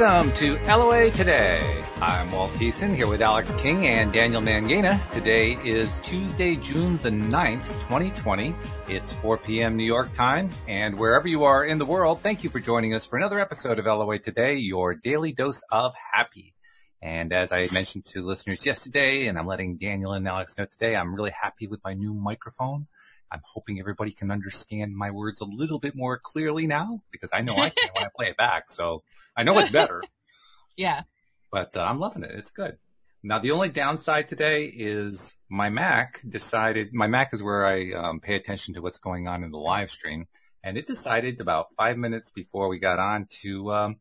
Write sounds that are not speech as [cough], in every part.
Welcome to LOA Today. I'm Walt Thiessen here with Alex King and Daniel Mangena. Today is Tuesday, June the 9th, 2020. It's 4 p.m. New York time and wherever you are in the world, thank you for joining us for another episode of LOA Today, your daily dose of happy. And as I mentioned to listeners yesterday, and I'm letting Daniel and Alex know today, I'm really happy with my new microphone. I'm hoping everybody can understand my words a little bit more clearly now because I know I can when I play it back. So I know it's better. [laughs] yeah. But uh, I'm loving it. It's good. Now the only downside today is my Mac decided, my Mac is where I um, pay attention to what's going on in the live stream and it decided about five minutes before we got on to um,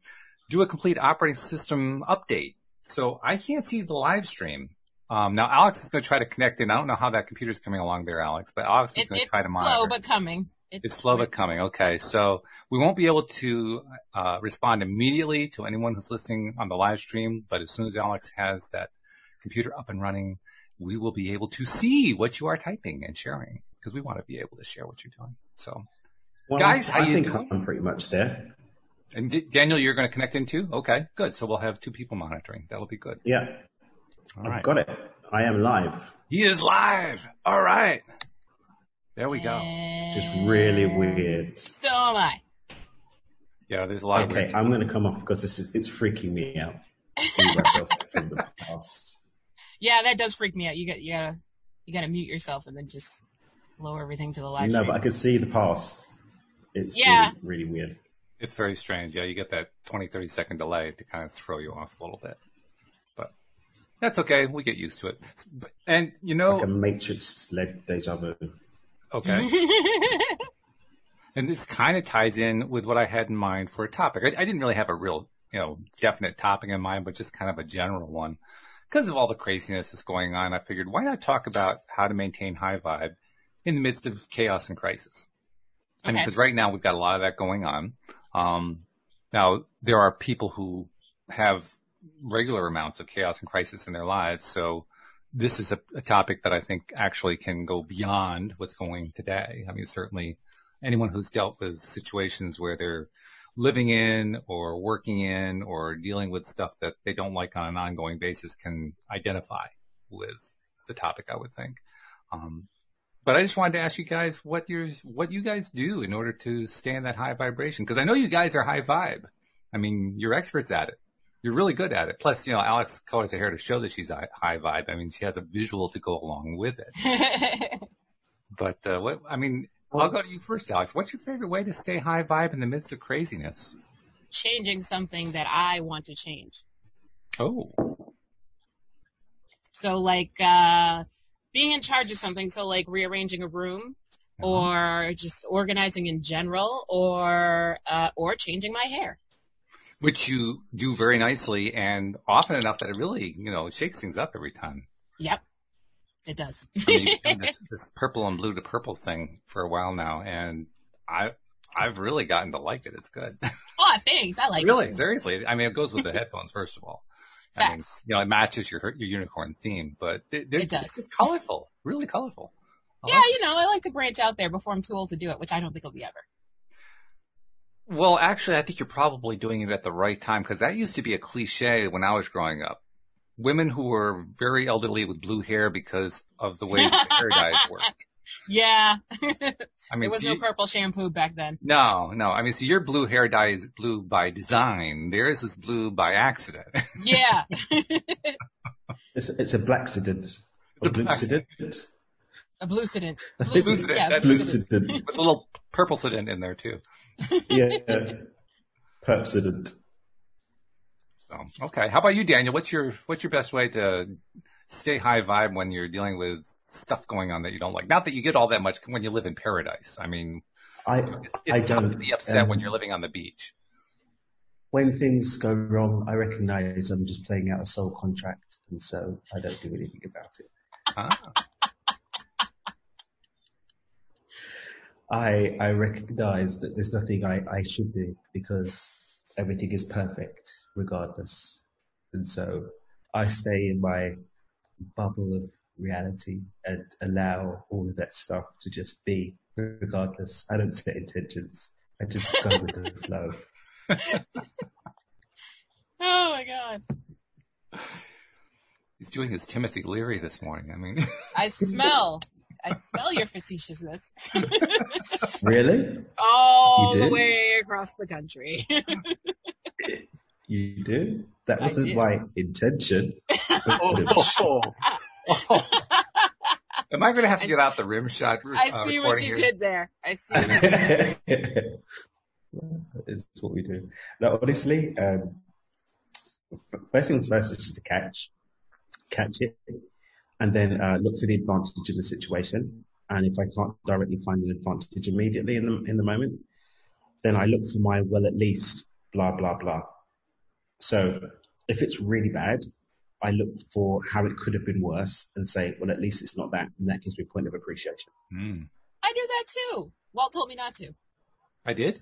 do a complete operating system update. So I can't see the live stream. Um, now Alex is going to try to connect in. I don't know how that computer is coming along there, Alex, but Alex is going to try to monitor. It's slow but coming. It's, it's slow but coming. Okay, so we won't be able to uh, respond immediately to anyone who's listening on the live stream, but as soon as Alex has that computer up and running, we will be able to see what you are typing and sharing because we want to be able to share what you're doing. So, well, guys, how I you think doing? I'm pretty much there. And D- Daniel, you're going to connect in too? Okay, good. So we'll have two people monitoring. That'll be good. Yeah. All I've right. got it. I am live. He is live. All right. There we go. Just really weird. So am I. Yeah, there's a lot Okay, weird. I'm going to come off because this is, it's freaking me out. See myself [laughs] from the past. Yeah, that does freak me out. You got you gotta you gotta mute yourself and then just lower everything to the live No, stream. but I could see the past. It's Yeah. really, really weird. It's very strange. Yeah, you get that 20, 30 second delay to kind of throw you off a little bit. But that's okay. We get used to it. And you know, Like a Matrix-led deja vu. okay. [laughs] And this kind of ties in with what I had in mind for a topic. I, I didn't really have a real, you know, definite topic in mind, but just kind of a general one. Because of all the craziness that's going on, I figured why not talk about how to maintain high vibe in the midst of chaos and crisis. I mean, because right now we've got a lot of that going on. Um, now there are people who have regular amounts of chaos and crisis in their lives. So this is a, a topic that I think actually can go beyond what's going today. I mean, certainly anyone who's dealt with situations where they're living in or working in or dealing with stuff that they don't like on an ongoing basis can identify with the topic, I would think. Um, but I just wanted to ask you guys what you what you guys do in order to stay in that high vibration because I know you guys are high vibe. I mean, you're experts at it. You're really good at it. Plus, you know, Alex colors her hair to show that she's a high vibe. I mean, she has a visual to go along with it. [laughs] But uh, what I mean, I'll go to you first, Alex. What's your favorite way to stay high vibe in the midst of craziness? Changing something that I want to change. Oh, So like uh being in charge of something, so like rearranging a room or just organizing in general or uh or changing my hair. Which you do very nicely and often enough that it really, you know, shakes things up every time. Yep. It does. I mean, this, [laughs] this purple and blue to purple thing for a while now, and I, I've really gotten to like it. It's good. [laughs] oh, thanks. I like really, it. Really, seriously. I mean, it goes with the [laughs] headphones, first of all. I mean, you know, it matches your your unicorn theme, but it, It does. It's colorful, really colorful. I Yeah, you know, I like to branch out there before I'm too old to do it, which I don't think I'll be ever. Well, actually, I think you're probably doing it at the right time because that used to be a cliche when I was growing up. Women who were very elderly with blue hair because of the way the hair [laughs] dyes work. Yeah. I mean, there was so no you- purple shampoo back then. no, no. I mean, so your blue hair dye is blue by design. Theirs is blue by accident. Yeah. [laughs] It's, it's a black accident. a black accident. A blue sedent. [laughs] Blue sedent, Yeah, that's blue Blue sedent. accident. With a little purple sedent in there too. [laughs] Yeah. Perpsident. So, okay. How about you, Daniel? What's your, what's your best way to stay high vibe when you're dealing with stuff going on that you don't like? Not that you get all that much when you live in paradise. I mean, I, it's, I tough don't. be upset when um, you're living on the beach. When things go wrong, I recognize I'm just playing out a soul contract, and so I don't do anything about it. Ah. I I recognize that there's nothing I, I should do because everything is perfect regardless. And so I stay in my bubble of reality and allow all of that stuff to just be regardless. I don't set intentions. I just go with the [laughs] flow. [laughs] Oh my god. He's doing his Timothy Leary this morning. I mean, I [laughs] smell. I smell your facetiousness. [laughs] Really? All the way across the country. You do? That wasn't do. my intention. oh, [laughs] Am I going to have to get out the rim shot? I uh, see what you here? did there. I see what. It's [laughs] what we do. No, honestly, um, first things first is just to catch, catch it, and then uh, look for the advantage of the situation. And if I can't directly find an advantage immediately in the in the moment, then I look for my well at least blah blah blah. So if it's really bad, I look for how it could have been worse and say, well, at least it's not that, and that gives me a point of appreciation. Hmm. I do that too. Walt told me not to. I did?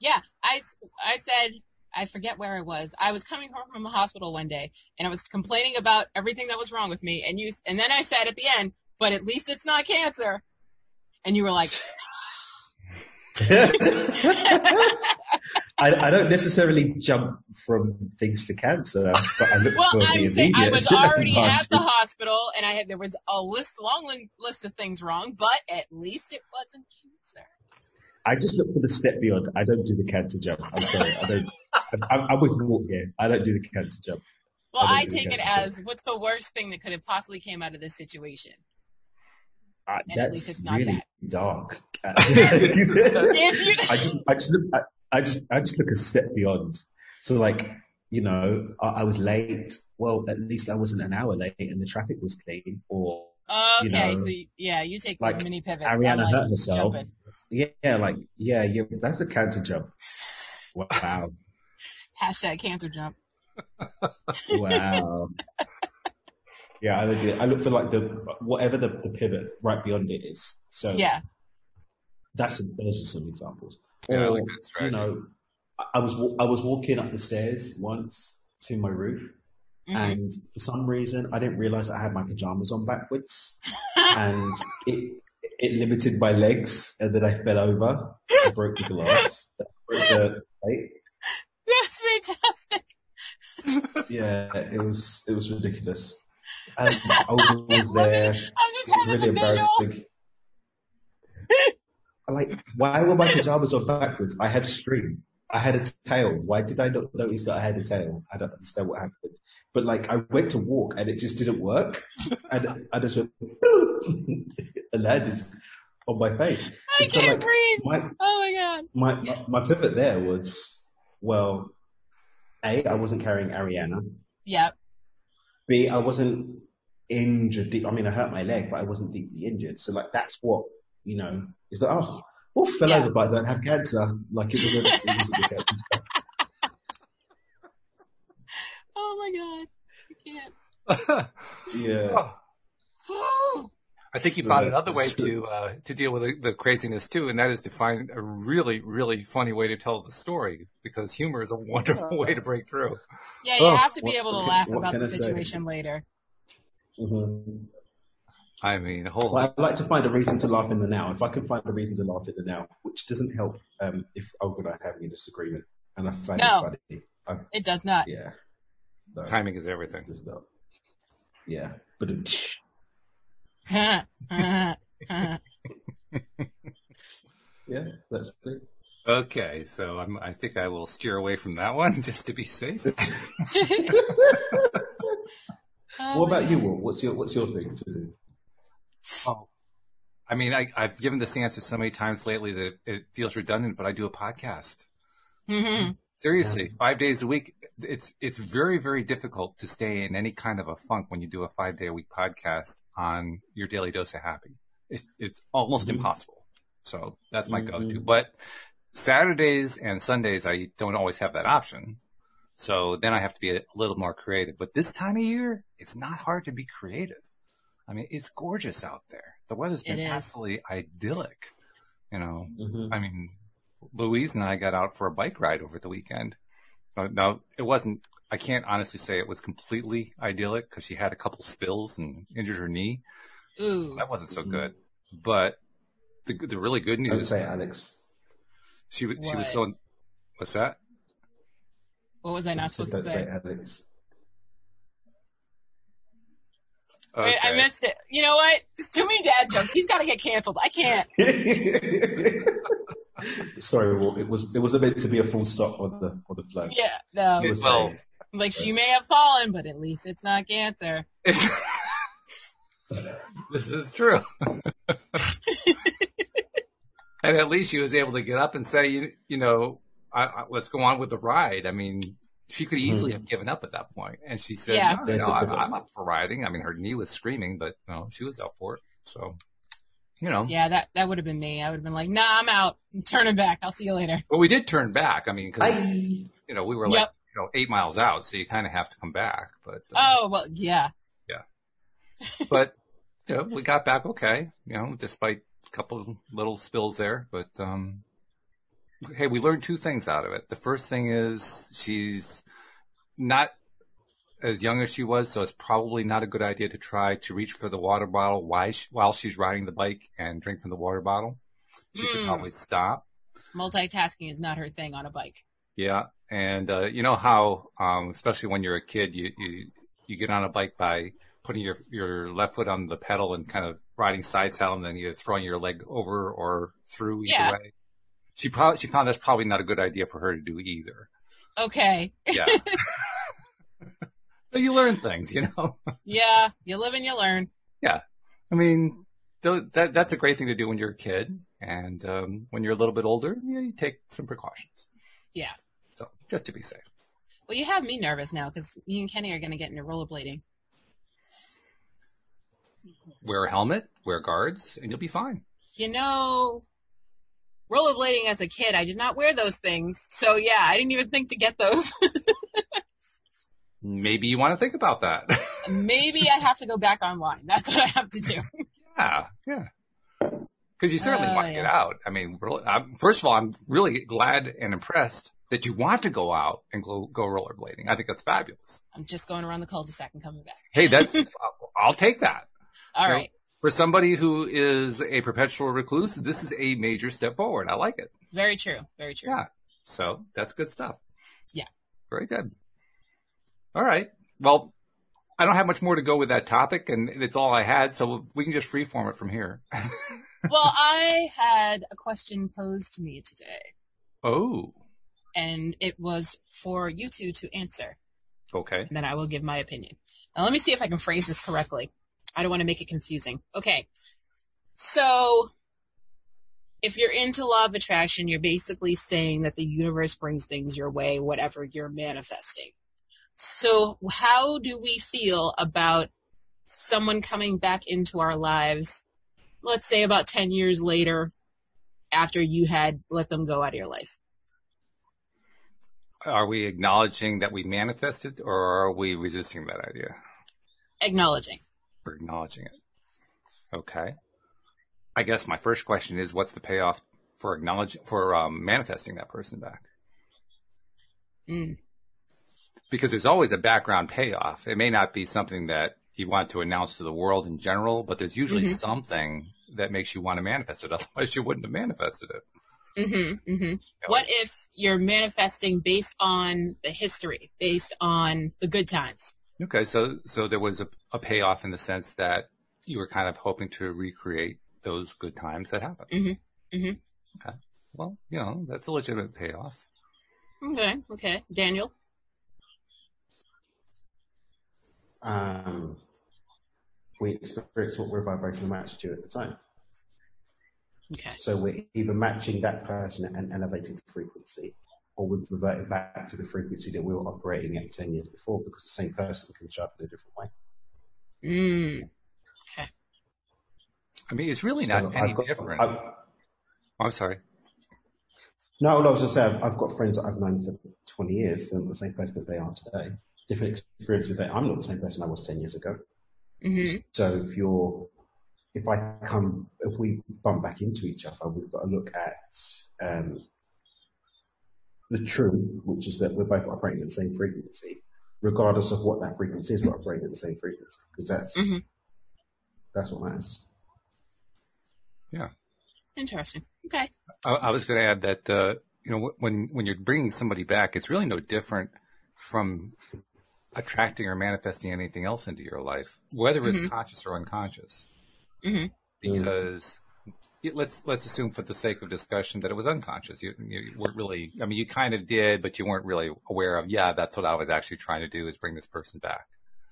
Yeah, I, I said, I forget where I was. I was coming home from the hospital one day and I was complaining about everything that was wrong with me. And you, and then I said at the end, but at least it's not cancer. And you were like, [laughs] I, I don't necessarily jump from things to cancer, but I look well, for the I'm I immediate was already [laughs] at the hospital and I had, there was a list, long list of things wrong, but at least it wasn't cancer. I just look for the step beyond. I don't do the cancer jump. I'm sorry. I don't. I'm, I'm with Walt here. I don't do the cancer jump. Well, I I take it cancer. as what's the worst thing that could have possibly came out of this situation? Uh, And at least it's not really that. dark. [laughs] [laughs] I just, I just look, I, I just, I just look a step beyond. So like, you know, I, I was late. Well, at least I wasn't an hour late and the traffic was clean. Or okay, you know, so you, yeah, you take like like mini pivots. Ariana I'm like hurt herself. jumping. Yeah, like yeah, yeah, that's a cancer jump. Wow, [laughs] Hashtag cancer jump. [laughs] wow. yeah, I look, I look for like the whatever the, the pivot right beyond it is. So Yeah. that's those are some examples. Yeah, I or like that you know, I- I was I was walking up the stairs once to my roof, Mhm. and for some reason I didn't realize I had my pajamas on backwards, [laughs] and it it limited my legs, and then I fell over, I broke the glass, I broke the plate. That's fantastic. Yeah, it was it was ridiculous, and [laughs] I was there. I'm just It was having really embarrassing. like, why were my pajamas on backwards? I had string. I had a tail. Why did I not notice that I had a tail? I don't understand what happened. But like, I went to walk and it just didn't work. [laughs] And I just went, and [laughs] landed on my face. I And can't like, breathe. My, Oh my god. my, my, pivot there was, well, A, I wasn't carrying Ariana. Yep. B, I wasn't injured. Deep. I mean, I hurt my leg, but I wasn't deeply injured. So like, that's what you know. It's like, oh, all fell Yeah. I don't have cancer. Like it wasn't. it wasn't the cancer stuff. Oh my god. I can't. [laughs] Yeah. Oh. I think you So found another way [laughs] to uh, to deal with the, the craziness too, and that is to find a really, really funny way to tell the story because humor is a wonderful way to break through. Yeah, you Oh, have to be what- able to what laugh what about can the I say? situation later. hmm I mean, hold Well, I'd like to find a reason to laugh in the now. If I can find a reason to laugh in the now, which doesn't help um, if Olga and I are having a disagreement, and I find No. it funny. I, It does not. yeah. No, timing is everything. just not. Yeah. But [laughs] yeah, that's it. Okay, so I'm, I think I will steer away from that one [laughs] just to be safe. [laughs] Oh what about you, Will? What's your What's your thing to do? Oh, I mean, I, I've given this answer so many times lately that it feels redundant, but I do a podcast. Mhm. Seriously, five days a week. It's it's very very difficult to stay in any kind of a funk when you do a five day a week podcast on your daily dose of happy. It's it's almost Mhm. impossible. So that's my go to. But Saturdays and Sundays I don't always have that option. So then I have to be a little more creative. But this time of year, it's not hard to be creative. I mean, it's gorgeous out there. The weather's been absolutely idyllic. You know, Mm-hmm. I mean, Louise and I got out for a bike ride over the weekend. Now, it wasn't, I can't honestly say it was completely idyllic because she had a couple spills and injured her knee. Ooh. That wasn't so Mhm. good. But the, the really good Don't news, say Alex. she, was she was What? so, what's that? What What was I not supposed to Don't say? Alex. Wait, I missed it. You know what? There's too many dad jokes. He's got to get canceled. I can't. [laughs] Sorry, well, it was it was meant to be a full stop on the on the flow. Yeah, no. Well, saying- Like she may have fallen, but at least it's not cancer. [laughs] this is true. [laughs] and at least she was able to get up and say, you, you know, I, I, let's go on with the ride. I mean, she could easily mm-hmm. have given up at that. And she said, Yeah. no, There's no, the I'm, pivot. I'm up for riding. I mean, her knee was screaming, but no, she was up for it. So, you know, Yeah, that that would have been me. I would have been like, Nah, I'm out. I'm turning back. I'll see you later. but we did turn back. I mean, cause, you know, we were like, Yep. you know, eight miles out. So you kind of have to come back, but, uh, Oh well, yeah. Yeah. But you know, we got back okay, you know, despite a couple of little spills there. But um, hey, we learned two things out of it. The first thing is she's not as young as she was, so it's probably not a good idea to try to reach for the water bottle while she, while she's riding the bike and drink from the water bottle. She should Mm. probably stop. Multitasking is not her thing on a bike. Yeah, and uh, you know how, um, especially when you're a kid, you you you get on a bike by putting your your left foot on the pedal and kind of riding side saddle, and then either throwing your leg over or through either Yeah. way. She probably she found that's probably not a good idea for her to do either. Okay. Yeah. [laughs] so you learn things, you know. [laughs] Yeah, you live and you learn. Yeah. I mean, th- that that's a great thing to do when you're a kid, and um, when you're a little bit older, you, know, you take some precautions. Yeah. So just to be safe. Well, you have me nervous now because me and Kenny are going to get into rollerblading. Wear a helmet, wear guards, and you'll be fine. You know, rollerblading as a kid, I did not wear those things. So yeah, I didn't even think to get those. [laughs] Maybe you want to think about that. [laughs] Maybe I have to go back online. That's what I have to do. yeah, yeah. Because you certainly Uh, want to get out. I mean, really, I'm, first of all, I'm really glad and impressed that you want to go out and go, go rollerblading. I think that's fabulous. I'm just going around the cul-de-sac and coming back. Hey, that's [laughs] I'll take that. All you know. For somebody who is a perpetual recluse, this is a major step forward. I like it. Very true. Very true. Yeah. So that's good stuff. Yeah. Very good. All right. Well, I don't have much more to go with that topic and it's all I had. So we can just freeform it from here. [laughs] Well, I had a question posed to me today oh, and it was for you two to answer. okay. then I will give my opinion. Now let me see if I can phrase this correctly. I don't want to make it confusing. Okay. So, if you're into law of attraction, you're basically saying that the universe brings things your way, whatever you're manifesting. So how do we feel about someone coming back into our lives, let's say about 10 years later, after you had let them go out of your life? Are we acknowledging that we manifested or are we resisting that idea? Acknowledging. We're acknowledging it. Okay. I guess my first question is what's the payoff for acknowledging, for um, manifesting that person back? Mm. Because there's always a background payoff. It may not be something that you want to announce to the world in general, but there's usually Mhm. something that makes you want to manifest it. [laughs] Otherwise, you wouldn't have manifested it. Mm-hmm, mm-hmm. You know? What if you're manifesting based on the history, based on the good times? Okay, so so there was a, a payoff in the sense that you were kind of hoping to recreate those good times that happened. Mhm, mhm. Okay. Well, you know, that's a legitimate payoff. Okay, okay. Daniel? Um, we experience what we're vibrational matched to at the time. Okay. So we're either matching that person and elevating frequency, or we're reverting back to the frequency that we were operating at 10 years before because the same person can show up in a different way. Mm. I mean, it's really So not any got- different. I've- I'm sorry. no, all I was going to say, I've, I've got friends that I've known for 20 years, they're not the same person that they are today. Different experiences that I'm not the same person I was 10 years ago. hmm So if you're, if I come, if we bump back into each other, we've got to look at um, the truth, which is that we're both operating at the same frequency, regardless of what that frequency is. We're operating at the same frequency because that's Mhm. that's what matters. Yeah. Interesting. Okay. I, I was going to add that uh, you know when when you're bringing somebody back, it's really no different from attracting or manifesting anything else into your life, whether it's Mhm. conscious or unconscious. Mhm. Because it- let's let's assume, for the sake of discussion, that it was unconscious. You, you weren't really. I mean, you kind of did, but you weren't really aware of. Yeah, that's what I was actually trying to do is bring this person back.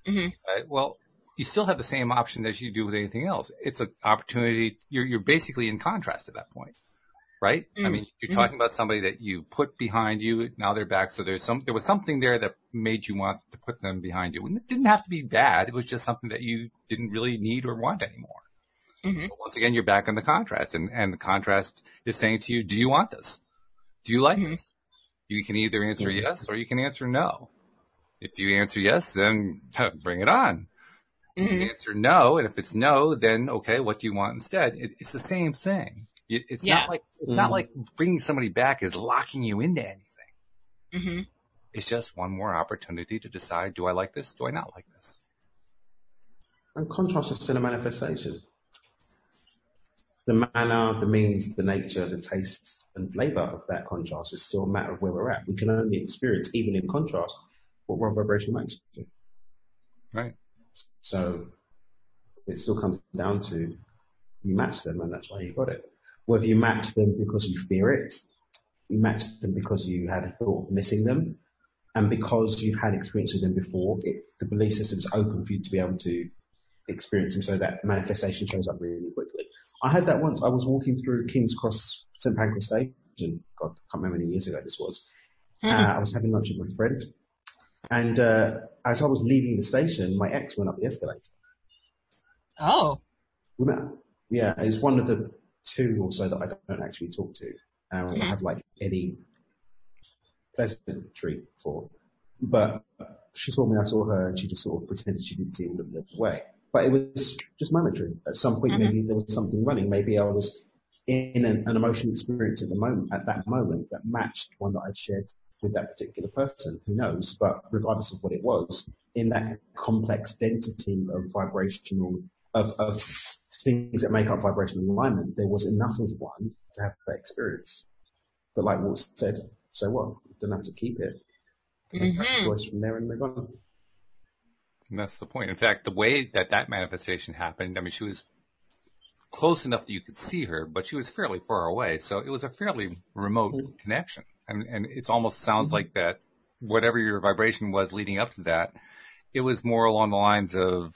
Mhm. Right? Well, you still have the same option as you do with anything else. It's an opportunity. You're you're basically in contrast at that point, right? I Mm. mean, you're Mhm. talking about somebody that you put behind you. Now they're back. So there's some. There was something there that made you want to put them behind you, and it didn't have to be bad. It was just something that you didn't really need or want anymore. Mhm. So once again, you're back in the contrast, and, and the contrast is saying to you, "Do you want this? Do you like Mhm. this?" You can either answer yes or you can answer no. If you answer yes, then [laughs] bring it on. If you Mhm. answer no, and if it's no, then okay, what do you want instead? It, it's the same thing. It, it's Yeah. not like it's not Mhm. like bringing somebody back is locking you into anything. Mhm. It's just one more opportunity to decide: Do I like this? Do I not like this? And contrast is still a manifestation. The manner, the means, the nature, the taste and flavour of that contrast is still a matter of where we're at. We can only experience, even in contrast, what one vibration matches. Right. So it still comes down to you match them and that's why you got it. Whether you match them because you fear it, you match them because you had a thought of missing them, and because you've had experience with them before, it, the belief system is open for you to be able to experience them so that manifestation shows up really quickly. I had that once. I was walking through King's Cross St Pancras Station. God, I can't remember how many years ago this was. Uh, I was having lunch with my friend, and uh, as I was leaving the station, my ex went up the escalator. Oh. We met. Yeah, it's one of the two or so that I don't actually talk to. Um, I Mhm. have like any pleasantry for. But she saw me, I saw her, and she just sort of pretended she didn't see me looked the other way. But it was just momentary. At some point, Mhm. maybe there was something running. Maybe I was in an, an emotional experience at the moment, at that moment, that matched one that I'd shared with that particular person. Who knows? But regardless of what it was, in that complex density of vibrational, of, of things that make up vibrational alignment, there was enough of one to have that experience. But like Walt said, so what? Don't have to keep it. You can make that Mhm. choice from there and move on. And that's the point. In fact, the way that that manifestation happened, I mean, she was close enough that you could see her, but she was fairly far away. So it was a fairly remote Mhm. connection. And, and it almost sounds like that whatever your vibration was leading up to that, it was more along the lines of,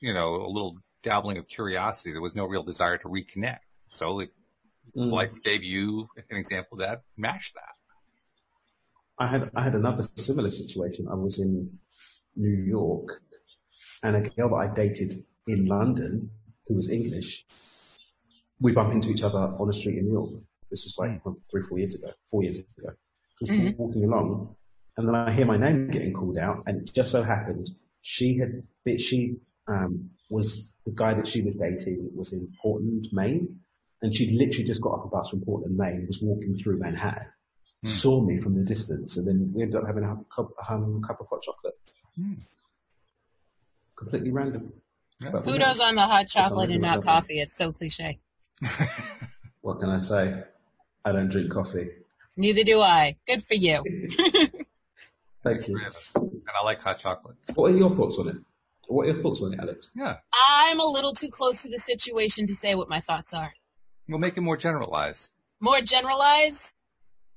you know, a little dabbling of curiosity. There was no real desire to reconnect. So it, Mm. life gave you an example that matched that. I had I had another similar situation. I was in New York, and a girl that I dated in London, who was English, we bumped into each other on the street in New York. This was like three, four years ago, four years ago. She was Mhm. walking along, and then I hear my name getting called out, and it just so happened she had bit she um, was the guy that she was dating was in Portland, Maine, and she'd literally just got off a bus from Portland, Maine, was walking through Manhattan Hmm. saw me from the distance, and then we ended up having a cup, a hum, cup of hot chocolate. Hmm. Completely random. Yeah. But Kudos on the hot chocolate and not lovely. coffee. It's so cliche. [laughs] What can I say? I don't drink coffee. Neither do I. Good for you. [laughs] Thank you. and I like hot chocolate. What are your thoughts on it? What are your thoughts on it, Alex? Yeah. I'm a little too close to the situation to say what my thoughts are. We'll make it more generalized. More generalized,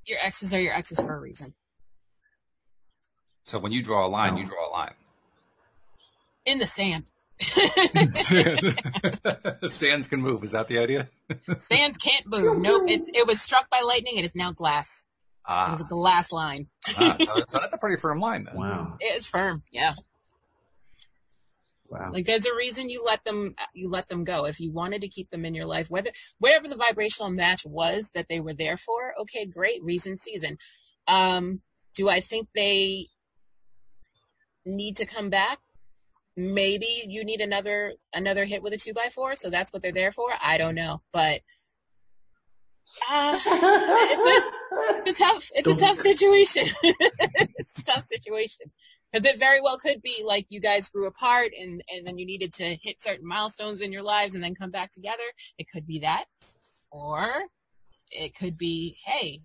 your exes are your exes for a reason. So when you draw a line, you Oh. draw a line. In the sand. [laughs] Sands can move. Is that the idea? Sands can't move. Nope. It, it was struck by lightning. It is now glass. It Ah, is a glass line. ah, so, that's, so that's a pretty firm line then. Wow. It is firm. Yeah. Wow. Like there's a reason you let them you let them go. If you wanted to keep them in your life, whether whatever the vibrational match was that they were there for, okay, great, reason season. Um, do I think they need to come back? Maybe you need another another hit with a two by four, so that's what they're there for. I don't know, but uh, [laughs] it's a it's a tough it's a tough situation. [laughs] it's a tough situation because it very well could be like you guys grew apart and and then you needed to hit certain milestones in your lives and then come back together. It could be that, or it could be hey,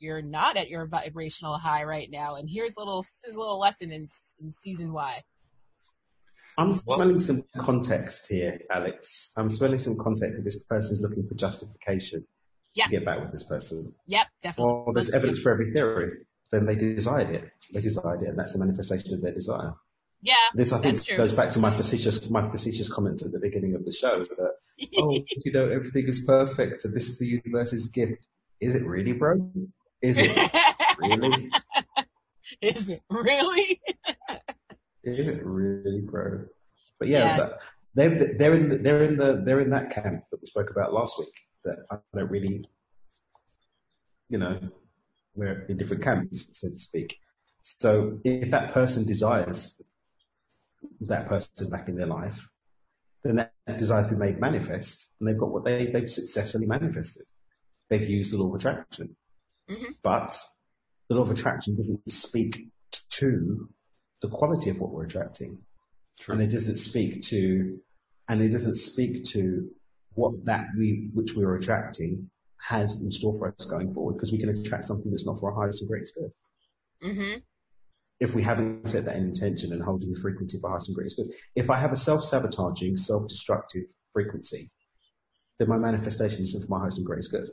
you're not at your vibrational high right now. And here's a little, here's a little lesson in, in season Y. I'm smelling some context here, Alex. I'm smelling some context that this person's looking for justification Yeah. to get back with this person. Yep, definitely. Well, there's evidence for every theory. Then they desired it. They desired it, and that's a manifestation of their desire. Yeah, This, I think, goes back to my facetious, my facetious comment at the beginning of the show that, [laughs] oh, you know, everything is perfect and this is the universe's gift. Is it really, bro? Is it [laughs] really? Is it really? Is it really, bro? But yeah, Yeah. That, they're, they're in the, they're in the, they're in that camp that we spoke about last week that I don't really, you know, we're in different camps, so to speak. So if that person desires that person back in their life, then that desire to be made manifest and they've got what they, they've successfully manifested. They've used the law of attraction. Mhm. But the law of attraction doesn't speak to the quality of what we're attracting. True. And it doesn't speak to, and it doesn't speak to what that we, which we're attracting has in store for us going forward because we can attract something that's not for our highest and greatest good. hmm If we haven't set that intention and holding the frequency for highest and greatest good. If I have a self-sabotaging, self-destructive frequency, then my manifestation is for my highest and greatest good.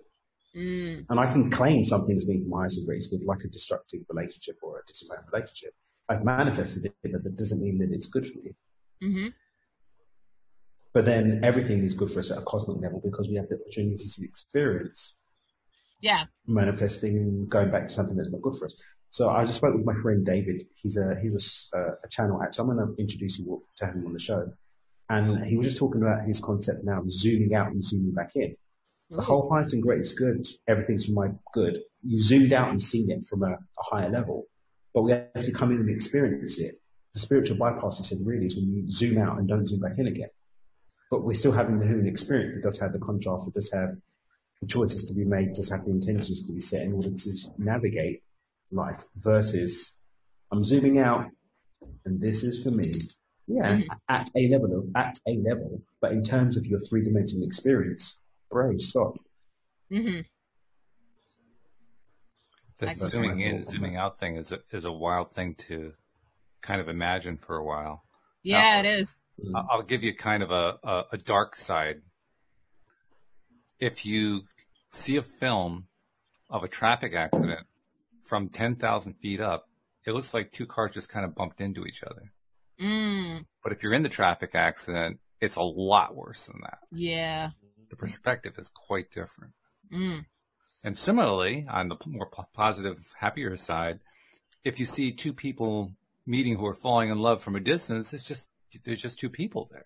Mm. And I can claim something as being for my highest and greatest good, like a destructive relationship or a dissimilar relationship. I've manifested it, but that doesn't mean that it's good for me. hmm But then everything is good for us at a cosmic level because we have the opportunity to experience Yeah. manifesting and going back to something that's not good for us. So I just spoke with my friend David. He's a he's a uh, a channel actor. I'm going to introduce you to him on the show, and he was just talking about his concept now, of zooming out and zooming back in. The whole highest and greatest good, everything's for my good. You zoomed out and seen it from a, a higher level, but we have to come in and experience it. The spiritual bypass, he said, really is when you zoom out and don't zoom back in again. But we're still having the human experience. It does have the contrast. It does have the choices to be made. It does have the intentions to be set in order to navigate life versus I'm zooming out and this is for me. Yeah, at a level, at a level, but in terms of your three dimensional experience, bro, stop. hmm The That's zooming in, thought zooming out thing is a, is a wild thing to kind of imagine for a while. Yeah, it is. I- I'll give you kind of a, a, a dark side. If you see a film of a traffic accident from 10,000 feet up, it looks like two cars just kind of bumped into each other. Mm. But if you're in the traffic accident, it's a lot worse than that. Yeah. The perspective is quite different. Mm. And similarly, on the more positive, happier side, if you see two people meeting who are falling in love from a distance, it's just, there's just two people there.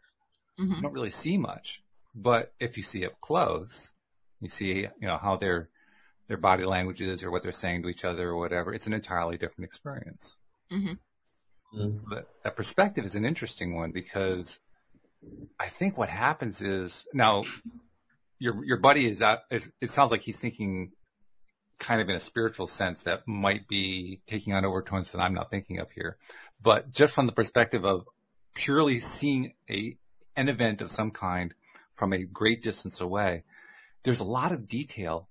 hmm You don't really see much. But if you see up close, you see, you know, how their, their body language is or what they're saying to each other or whatever, it's an entirely different experience. hmm So that, that perspective is an interesting one because I think what happens is now your your buddy is out. Is, it sounds like he's thinking kind of in a spiritual sense that might be taking on overtones that I'm not thinking of here. But just from the perspective of purely seeing a an event of some kind from a great distance away, there's a lot of detail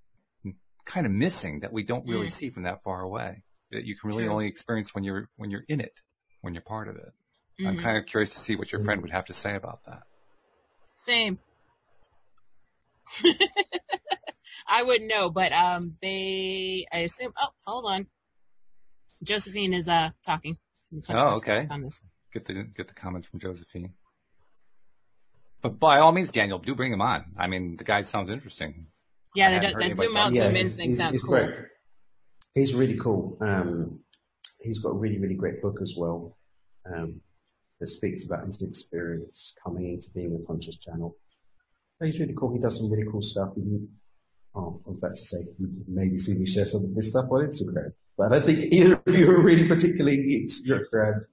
kind of missing that we don't really Mm. see from that far away that you can really True. only experience when you're when you're in it, when you're part of it. I'm hmm kind of curious to see what your friend would have to say about that. Same. [laughs] I wouldn't know, but um, they, I assume. Oh, hold on. Josephine is uh talking. Oh, okay. On this. Get the get the comments from Josephine. But by all means, Daniel, do bring him on. I mean, the guy sounds interesting. Yeah, hadn't that, that zoom out, about zoom in thing sounds he's cool. great. He's really cool. Um, he's got a really, really great book as well, um, that speaks about his experience coming into being a conscious channel. He's really cool. He does some really cool stuff. He, oh, I was about to say, you maybe see me share some of this stuff on Instagram, but I don't think either of you are really particularly Instagram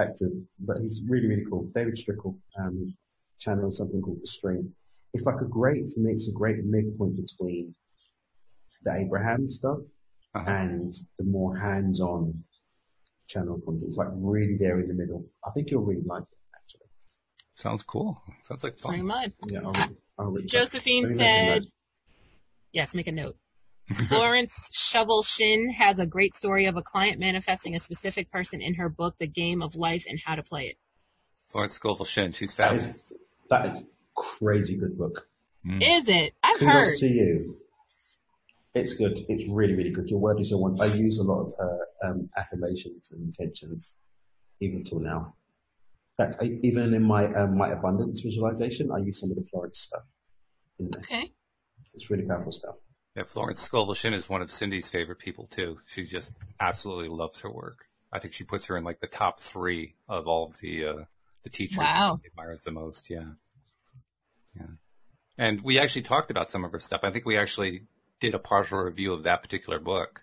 active, but he's really, really cool. David Strickle, um, channel something called The Stream. It's like a great, for me, it's a great midpoint between the Abraham stuff Uh-huh. and the more hands-on channel content. It's like really there in the middle. I think you'll really like it, actually. Sounds cool. Sounds like Pretty fun. much. Yeah, I'll, I'll reach. Josephine Let me make a said, yes, make a note. [laughs] Florence Scovel Shinn has a great story of a client manifesting a specific person in her book, The Game of Life and How to Play It. Florence Scovel Shinn, she's fabulous. is, that is crazy good book. Mm. Is it? I've Kudos heard. to you. It's good. It's really, really good. Your word is your word. I use a lot of her um, affirmations and intentions, even till now. In fact, I, even in my um, my abundance visualization, I use some of the Florence stuff in there. Okay. It's really powerful stuff. Yeah, Florence Scovel Shinn is one of Cindy's favorite people too. She just absolutely loves her work. I think she puts her in like the top three of all of the uh, the teachers Wow. she admires the most. Yeah, yeah. And we actually talked about some of her stuff. I think we actually did a partial review of that particular book,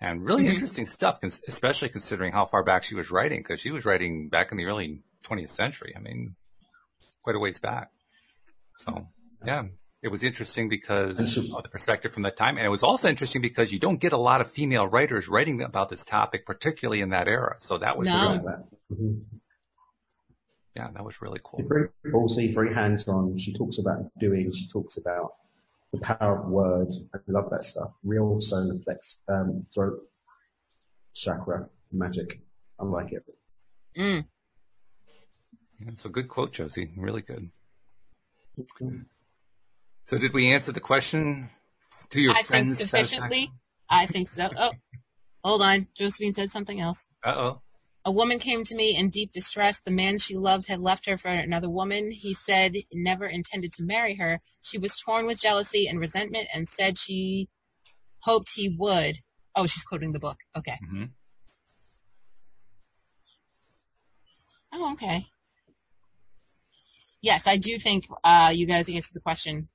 and really Mhm. interesting stuff, especially considering how far back she was writing, because she was writing back in the early 20th century. I mean, quite a ways back. So yeah, it was interesting because of the perspective from that time, and it was also interesting because you don't get a lot of female writers writing about this topic, particularly in that era. So that was No. really, Like that. Mhm. yeah, that was really cool. She's very ballsy, very hands-on. She talks about doing. She talks about the power of words. I love that stuff. Real solar flex, um, throat chakra magic. I like it. Mm. Yeah, a good quote, Josie. Really good. So did we answer the question to your I think sufficiently. I think so. Oh, hold on. Josephine said something else. Uh oh. A woman came to me in deep distress. The man she loved had left her for another woman. He said he never intended to marry her. She was torn with jealousy and resentment and said she hoped he would. Oh, she's quoting the book. Okay. hmm Oh, okay. Yes, I do think uh, you guys answered the question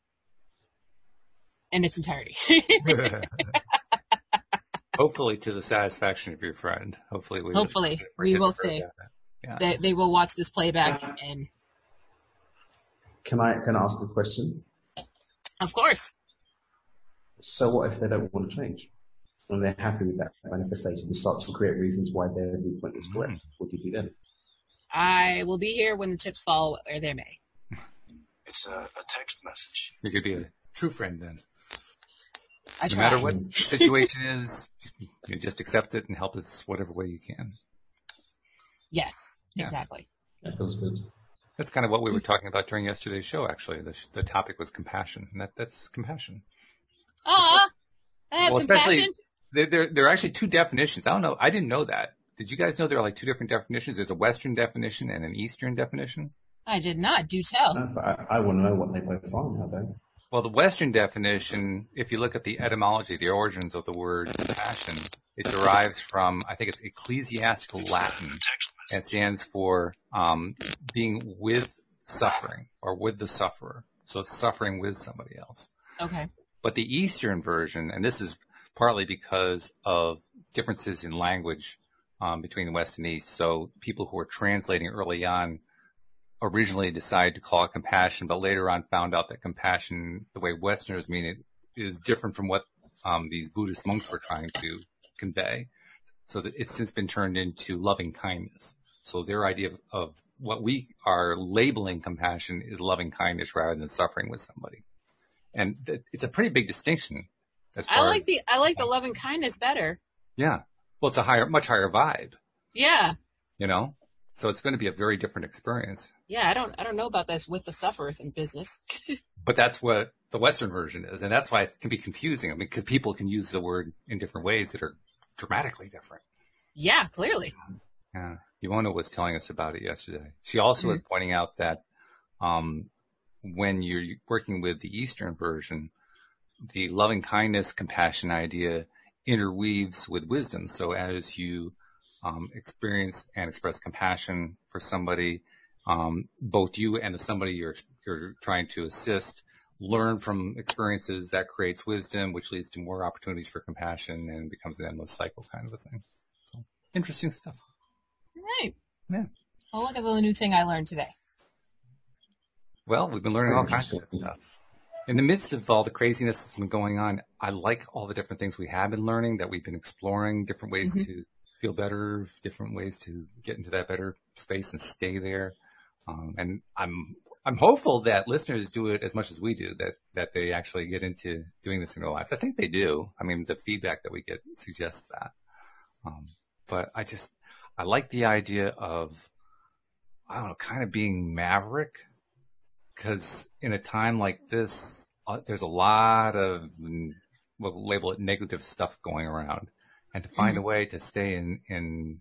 in its entirety. [laughs] Hopefully to the satisfaction of your friend. Hopefully we Hopefully. We will see. Yeah. they, they will watch this playback, and Can I can I ask a question? of course, So what if they don't want to change? And they're happy with that manifestation and start to create reasons why their viewpoint is correct. Mm. What do you do then? I will be here when the chips fall where they may. It's a, a text message. You could be a true friend then. I No try. matter what the situation is, you just accept it and help us whatever way you can. Yes, Yeah. exactly. That feels good. That's kind of what we were talking about during yesterday's show, actually. The, the topic was compassion, and that, that's compassion. Aw, I have Well, especially- compassion. There, there, there are actually two definitions. I don't know. I didn't know that. Did you guys know there are like two different definitions? There's a Western definition and an Eastern definition. I did not. Do tell. No, but I, I want to know what they both are now though. Well, the Western definition, if you look at the etymology, the origins of the word passion, it derives from, I think it's ecclesiastical Latin. And stands for um, being with suffering or with the sufferer. So suffering with somebody else. Okay. But the Eastern version, and this is partly because of differences in language um, between the West and East. So people who were translating early on originally decided to call it compassion, but later on found out that compassion, the way Westerners mean it, is different from what um, these Buddhist monks were trying to convey. So that it's since been turned into loving kindness. So their idea of, of what we are labeling compassion is loving kindness rather than suffering with somebody. And th- it's a pretty big distinction. I like the I like the loving kindness better. yeah. Well, it's a higher, much higher vibe, Yeah. you know? So it's going to be a very different experience. Yeah, I don't I don't know about this with the sufferers in business. [laughs] But that's what the Western version is. And that's why it can be confusing. I mean, because people can use the word in different ways that are dramatically different. yeah, clearly. Yeah. Ioana was telling us about it yesterday. She also was pointing out that, um, when you're working with the Eastern version, the loving kindness, compassion idea interweaves with wisdom. So as you, um, experience and express compassion for somebody, um, both you and the somebody you're, you're trying to assist learn from experiences that creates wisdom, which leads to more opportunities for compassion and becomes an endless cycle kind of a thing. So interesting stuff. Right. Yeah. Well, look at the new thing I learned today. Well, we've been learning all kinds of stuff. In the midst of all the craziness that's been going on, I like all the different things we have been learning, that we've been exploring, different ways Mhm. to feel better, different ways to get into that better space and stay there. Um, and I'm, I'm hopeful that listeners do it as much as we do, that, that they actually get into doing this in their lives. I think they do. I mean, the feedback that we get suggests that. Um, but I just, I like the idea of, I don't know, kind of being maverick. Cause in a time like this, uh, there's a lot of, we'll label it negative stuff going around and to find mm-hmm. a way to stay in, in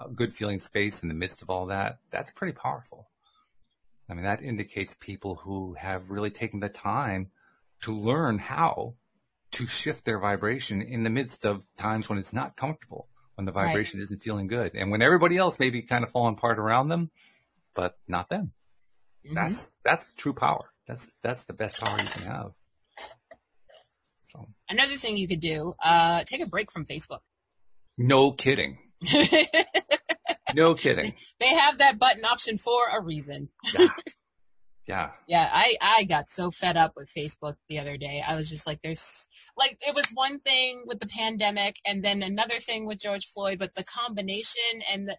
a good feeling space in the midst of all that, that's pretty powerful. I mean, that indicates people who have really taken the time to learn how to shift their vibration in the midst of times when it's not comfortable, when the vibration right. isn't feeling good, and when everybody else may be kind of falling apart around them, but not them. Mm-hmm. That's that's true power. That's that's the best power you can have. So. Another thing you could do, uh, take a break from Facebook. No kidding. [laughs] no kidding. They have that button option for a reason. yeah. [laughs] Yeah. Yeah. I, I got so fed up with Facebook the other day. I was just like, there's like, it was one thing with the pandemic and then another thing with George Floyd, but the combination and the,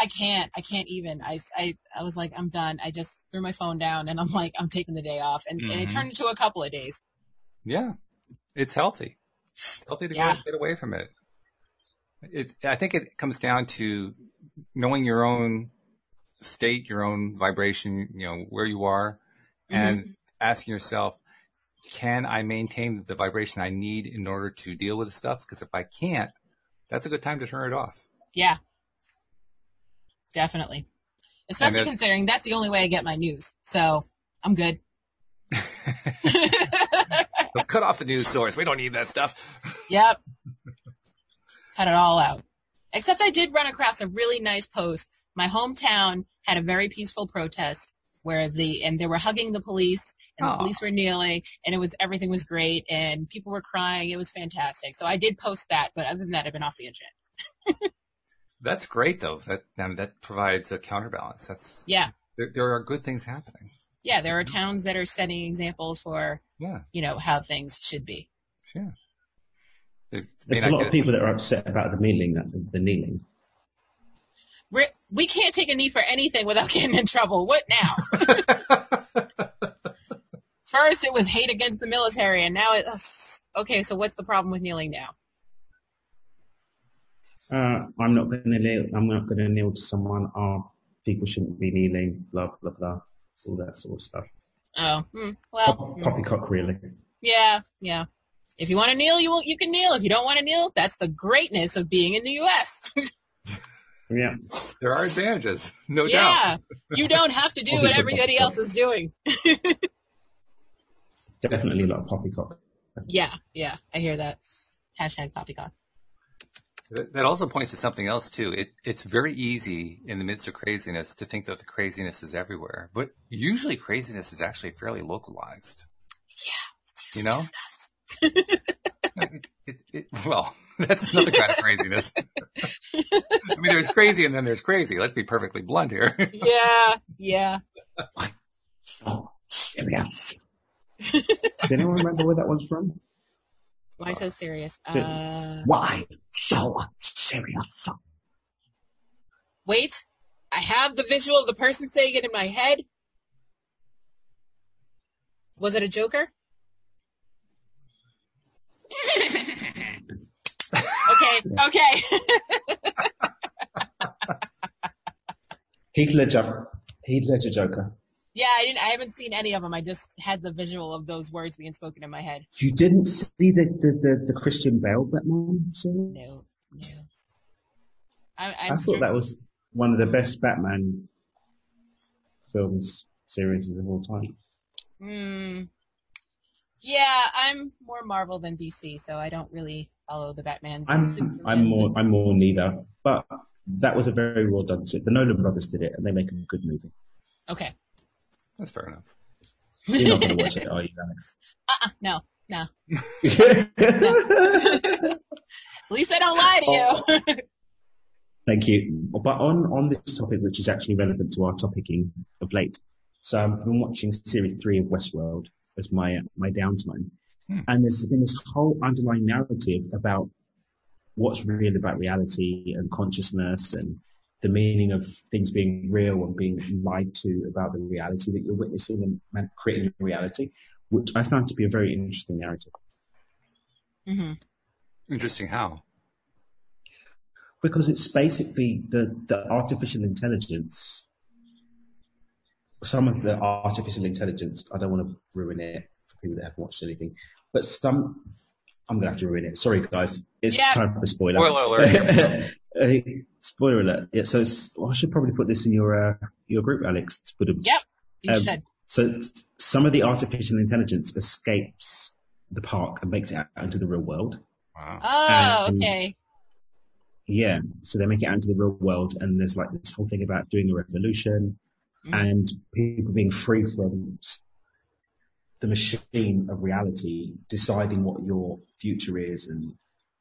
I can't, I can't even. I, I, I was like, I'm done. I just threw my phone down and I'm like, I'm taking the day off and, mm-hmm. and it mm-hmm. turned into a couple of days. Yeah. It's healthy. It's healthy to yeah. get away from it. It, I think it comes down to knowing your own state, your own vibration, you know, where you are mm-hmm. and asking yourself, can I maintain the vibration I need in order to deal with the stuff? Because if I can't, that's a good time to turn it off. Yeah. Definitely. Especially considering that's the only way I get my news. So I'm good. [laughs] [laughs] [laughs] cut off the news source. We don't need that stuff. [laughs] Yep. Cut it all out. Except I did run across a really nice post. My hometown had a very peaceful protest where the, and they were hugging the police and Aww. the police were kneeling and it was, everything was great and people were crying. It was fantastic. So I did post that, but other than that, I've been off the internet. That's great though. That, that provides a counterbalance. That's, yeah. There, there are good things happening. Yeah. There are towns that are setting examples for, yeah. you know, how things should be. Sure. There's a lot of people that are upset about the kneeling. The kneeling. We can't take a knee for anything without [laughs] getting in trouble. What now? [laughs] First, it was hate against the military, and now it's okay. So, what's the problem with kneeling now? Uh, I'm not going to kneel. I'm not going to kneel to someone. Oh, people shouldn't be kneeling. Blah blah blah. All that sort of stuff. Oh, hmm, well. Pop, poppycock, really. Yeah, yeah. If you want to kneel, you will, you can kneel. If you don't want to kneel, that's the greatness of being in the U.S. [laughs] yeah. There are advantages, no yeah. doubt. Yeah. [laughs] You don't have to do what everybody else is doing. Definitely a lot of poppycock. [laughs] Yeah, yeah, I hear that. Hashtag poppycock. That also points to something else too. It, it's very easy in the midst of craziness to think that the craziness is everywhere, but usually craziness is actually fairly localized. Yeah. You know? it, [laughs] it, well, [laughs] that's another kind of craziness. I mean, there's crazy and then there's crazy. Let's be perfectly blunt here. yeah, yeah. Why so serious? Does anyone remember where that one's from? Why so serious? Uh, Why so serious? Wait, I have the visual of the person saying it in my head. Was it a Joker? okay, [laughs] okay. Heath Ledger. Heath Ledger Joker. Yeah, I didn't. I haven't seen any of them. I just had the visual of those words being spoken in my head. You didn't see the the, the, the Christian Bale Batman series? No, no. I, I thought that was one of the best Batman films series of all time. Hmm. Yeah, I'm more Marvel than DC, so I don't really follow the Batmans. I'm, I'm more, I'm more neither, but that was a very well done. The Nolan brothers did it, and they make a good movie. Okay. That's fair enough. You're not going to watch it, are [laughs] you, Alex? Uh-uh, no, no. [laughs] At least I don't lie to you. [laughs] Thank you. But on, on this topic, which is actually relevant to our topicing of late. So I've been watching series three of Westworld as my my downtime. Hmm. And there's been this whole underlying narrative about what's real about reality and consciousness and the meaning of things being real and being lied to about the reality that you're witnessing and creating a reality, which I found to be a very interesting narrative. hmm Interesting how? Because it's basically the, the artificial intelligence, some of the artificial intelligence, I don't want to ruin it for people that haven't watched anything, but some, I'm going to have to ruin it. Sorry guys. It's Yeah. time for a spoiler. Spoiler alert. [laughs] Uh, spoiler alert. Yeah, so it's, well, I should probably put this in your, uh, your group, Alex. Um, Yep. You Um, should. So some of the artificial intelligence escapes the park and makes it out into the real world. Wow. Oh, and- okay. Yeah. So they make it out into the real world and there's like this whole thing about doing a revolution Mhm. and people being free from the machine of reality, deciding what your future is and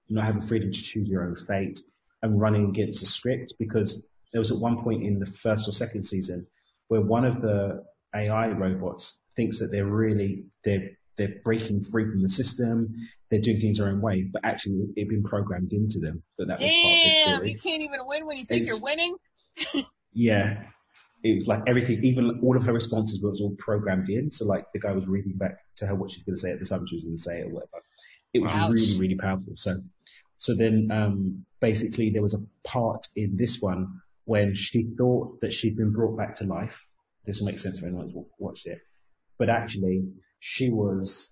not having freedom to choose your own fate and running against the script because there was at one point in the first or second season where one of the AI robots thinks that they're really, they're, they're breaking free from the system, they're doing things their own way, but actually it's been programmed into them that that was part of Damn, story. you can't even win when you think It's- you're winning. [laughs] Yeah. It was like everything, even all of her responses was all programmed in. So like the guy was reading back to her what she's going to say at the time she was going to say it or whatever. It was Ouch. really, really powerful. So, so then, um, basically there was a part in this one when she thought that she'd been brought back to life. This will make sense if anyone's wa- watched it. But actually she was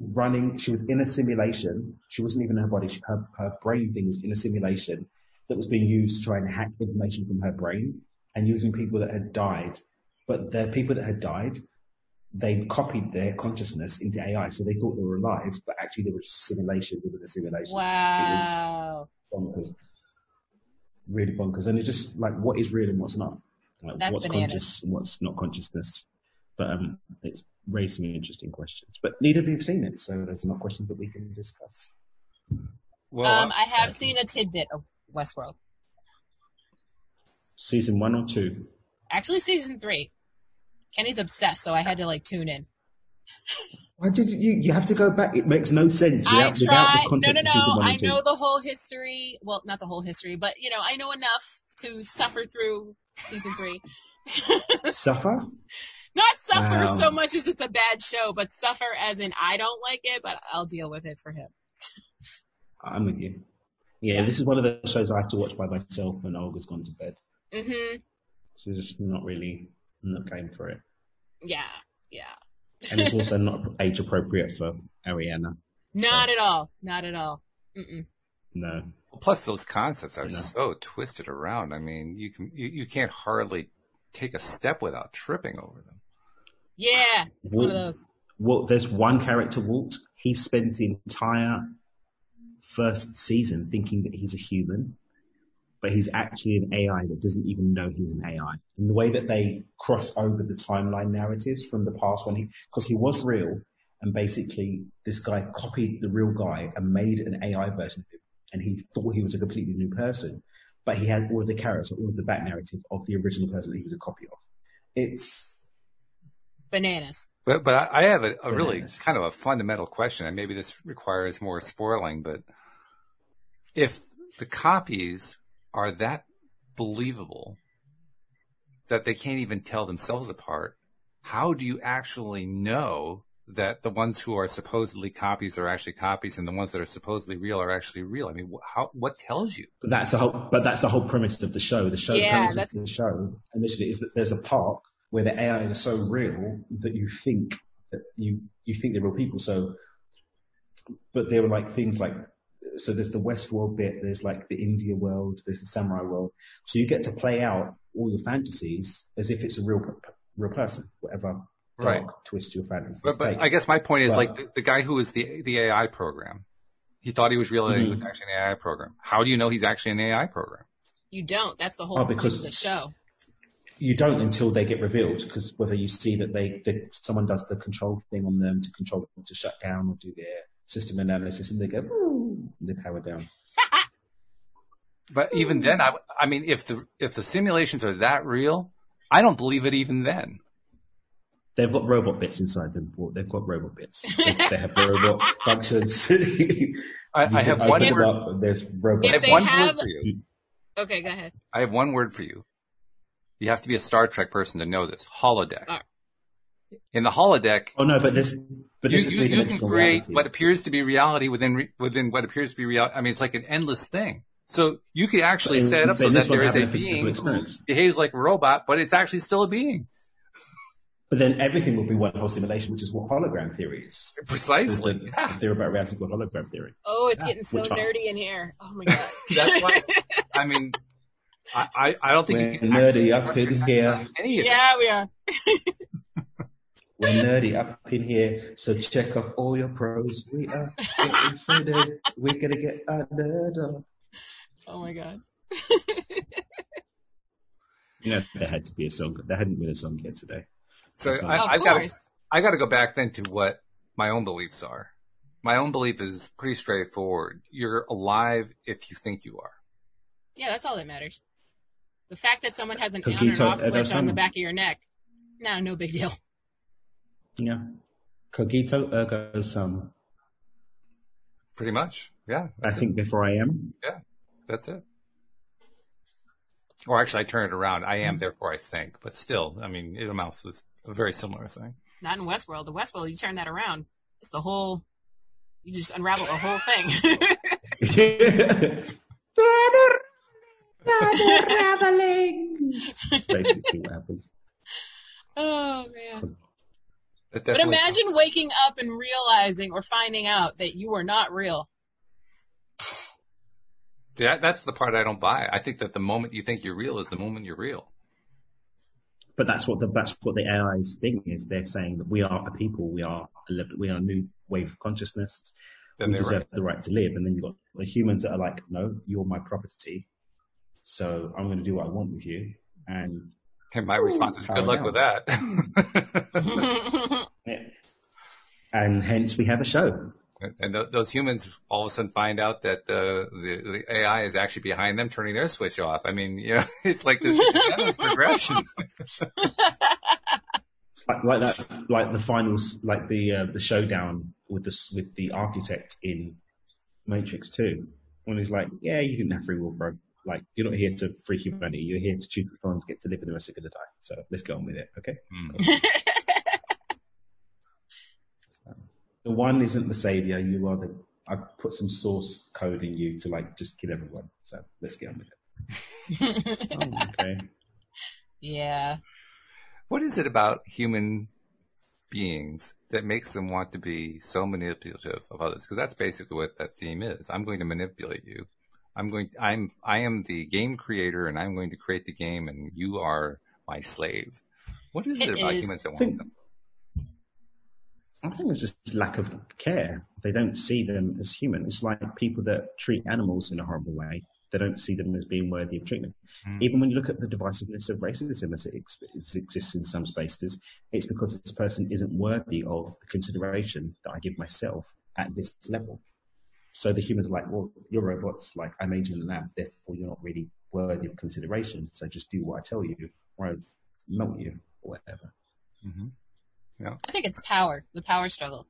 running, she was in a simulation. She wasn't even in her body. She, her, her brain thing was in a simulation that was being used to try and hack information from her brain and using people that had died. But the people that had died, they copied their consciousness into AI. So they thought they were alive, but actually they were just a simulation within a simulation. Wow. Bonkers. Really bonkers. And it's just like, what is real and what's not? Like, That's what's bananas. conscious and what's not consciousness? But, um, it's raised some interesting questions. But neither of you have seen it, so there's not questions that we can discuss. Well, um, I have seen a tidbit of Westworld. Season one or two? Actually, season three. Kenny's obsessed, so I had to like tune in. Why did you, you have to go back? It makes no sense I without, without tried. the No, context no, no. one I know the whole history. Well, not the whole history, but you know, I know enough to suffer through season three. [laughs] Suffer? Not suffer Wow. so much as it's a bad show, but suffer as in I don't like it, but I'll deal with it for him. [laughs] I'm with you. Yeah, Yeah. this is one of the shows I have to watch by myself when Olga's gone to bed. Mm-hmm. So just not really, Mm. not going for it. Yeah. Yeah. And it's also not [laughs] age appropriate for Ariana. Not at all. Not at all. Mm-mm. No. plus those concepts are No. so twisted around. I mean, you can you, you can't hardly take a step without tripping over them. Yeah. It's one of those. Well, there's one character, Walt. He spends the entire first season thinking that he's a human, but he's actually an AI that doesn't even know he's an AI. And the way that they cross over the timeline narratives from the past when he, cause he was real and basically this guy copied the real guy and made an AI version of him and he thought he was a completely new person, but he had all of the characters, all of the back narrative of the original person that he was a copy of. It's, Bananas. But but I, I have a, a really kind of a fundamental question, and maybe this requires more spoiling. But if the copies are that believable that they can't even tell themselves apart, how do you actually know that the ones who are supposedly copies are actually copies, and the ones that are supposedly real are actually real? I mean, wh- how what tells you? But that's the whole, but that's the whole premise of the show. The show, Yeah, the premise of the show initially is that there's a park where the AIs are so real that you think that you, you think they're real people. So, but there were like things like, so there's the West world bit, there's like the India world, there's the samurai world. So you get to play out all your fantasies as if it's a real, real person, whatever dark Right. twist your fantasies But, but. I guess my point is Well- like the, the guy who was the the AI program. He thought he was real, and he was actually an AI program. How do you know he's actually an AI program? You don't. That's the whole Oh, point because- of the show. you don't until they get revealed because whether you see that they, they someone does the control thing on them to control them to shut down or do their system analysis and they go "Ooh," and they power down. [laughs] But even then, I, I mean, if the if the simulations are that real, I don't believe it even then. They've got robot bits inside them. They've got robot bits. They, they have robot [laughs] functions. [laughs] I, I have one word. up and there's robot. I have one have- word for you. Okay, go ahead. I have one word for you. You have to be a Star Trek person to know this. Holodeck. Alright. In the holodeck, Oh no, but this, but you, you, you can create reality. what appears to be reality within re, within what appears to be reality. I mean, it's like an endless thing. So you could actually But set it up so that there is a a being who behaves like a robot, but it's actually still a being. But then everything will be one whole simulation, which is what hologram theory is. Precisely. The, Yeah. the theory about reality called hologram theory. Oh, it's Yeah, getting so which one? nerdy in here. Oh my [laughs] god. That's why. I mean, I, I, I don't think We're you can nerdy actually up express in yourself here. on any of it. yeah, we are. [laughs] We're nerdy up in here, so check off all your pros. We are getting so nerdy. We're gonna get our nerd on. Oh my god. You know, there had to be a song. There hadn't been a song yet today. So I, I've got course. I got to go back then to what my own beliefs are. My own belief is pretty straightforward. You're alive if you think you are. Yeah, that's all that matters. The fact that someone has an on and off switch on the back of your neck, no, no big deal. Yeah. Cogito ergo sum. Pretty much. Yeah. I That's, it. think therefore I am. Yeah. That's it. Or actually, I turn it around. I am, therefore I think. But still, I mean, it amounts to a very similar thing. Not in Westworld. The Westworld, you turn that around, it's the whole. You just unravel the whole thing. [laughs] [laughs] Basically what happens. oh man. It But definitely- imagine waking up and realizing or finding out that you are not real. That, that's the part I don't buy. I think that the moment you think you're real is the moment you're real. But that's what the that's what the AI's thing is. They're saying that we are a people, we are a level, we are a new wave of consciousness. Then we deserve right. the right to live. And then you've got the humans that are like, no, you're my property. So I'm going to do what I want with you. And [laughs] And my response is, Ooh, good luck power with that. yeah. [laughs] [laughs] and hence we have a show. and th- those humans all of a sudden find out that uh, the, the AI is actually behind them turning their switch off. I mean, you know, it's like this endless progression. Like, like that, like the finals, like the uh, the showdown with the with the architect in Matrix Two, when he's like, "Yeah, you didn't have free will, bro. Like, you're not here to free humanity. You're here to choose which ones get to live and the rest are going to die. So let's get on with it, okay?" Hmm. [laughs] The one isn't the savior. You are the. I put some source code in you to like just kill everyone. So let's get on with it. Oh, [laughs] okay. yeah. What is it about human beings that makes them want to be so manipulative of others? Because that's basically what that theme is. I'm going to manipulate you. I'm going. I'm. I am the game creator, and I'm going to create the game, and you are my slave. What is it, It about is- humans that I want think, them? I think it's just lack of care. They don't see them as human. It's like people that treat animals in a horrible way. They don't see them as being worthy of treatment. Mm. Even when you look at the divisiveness of racism as it, ex- it exists in some spaces, it's because this person isn't worthy of the consideration that I give myself at this level. So the humans are like, well, you're robots. Like I made you in the lab, therefore you're not really worthy of consideration. So just do what I tell you, or I melt you, or whatever. hmm I think it's power, the power struggle.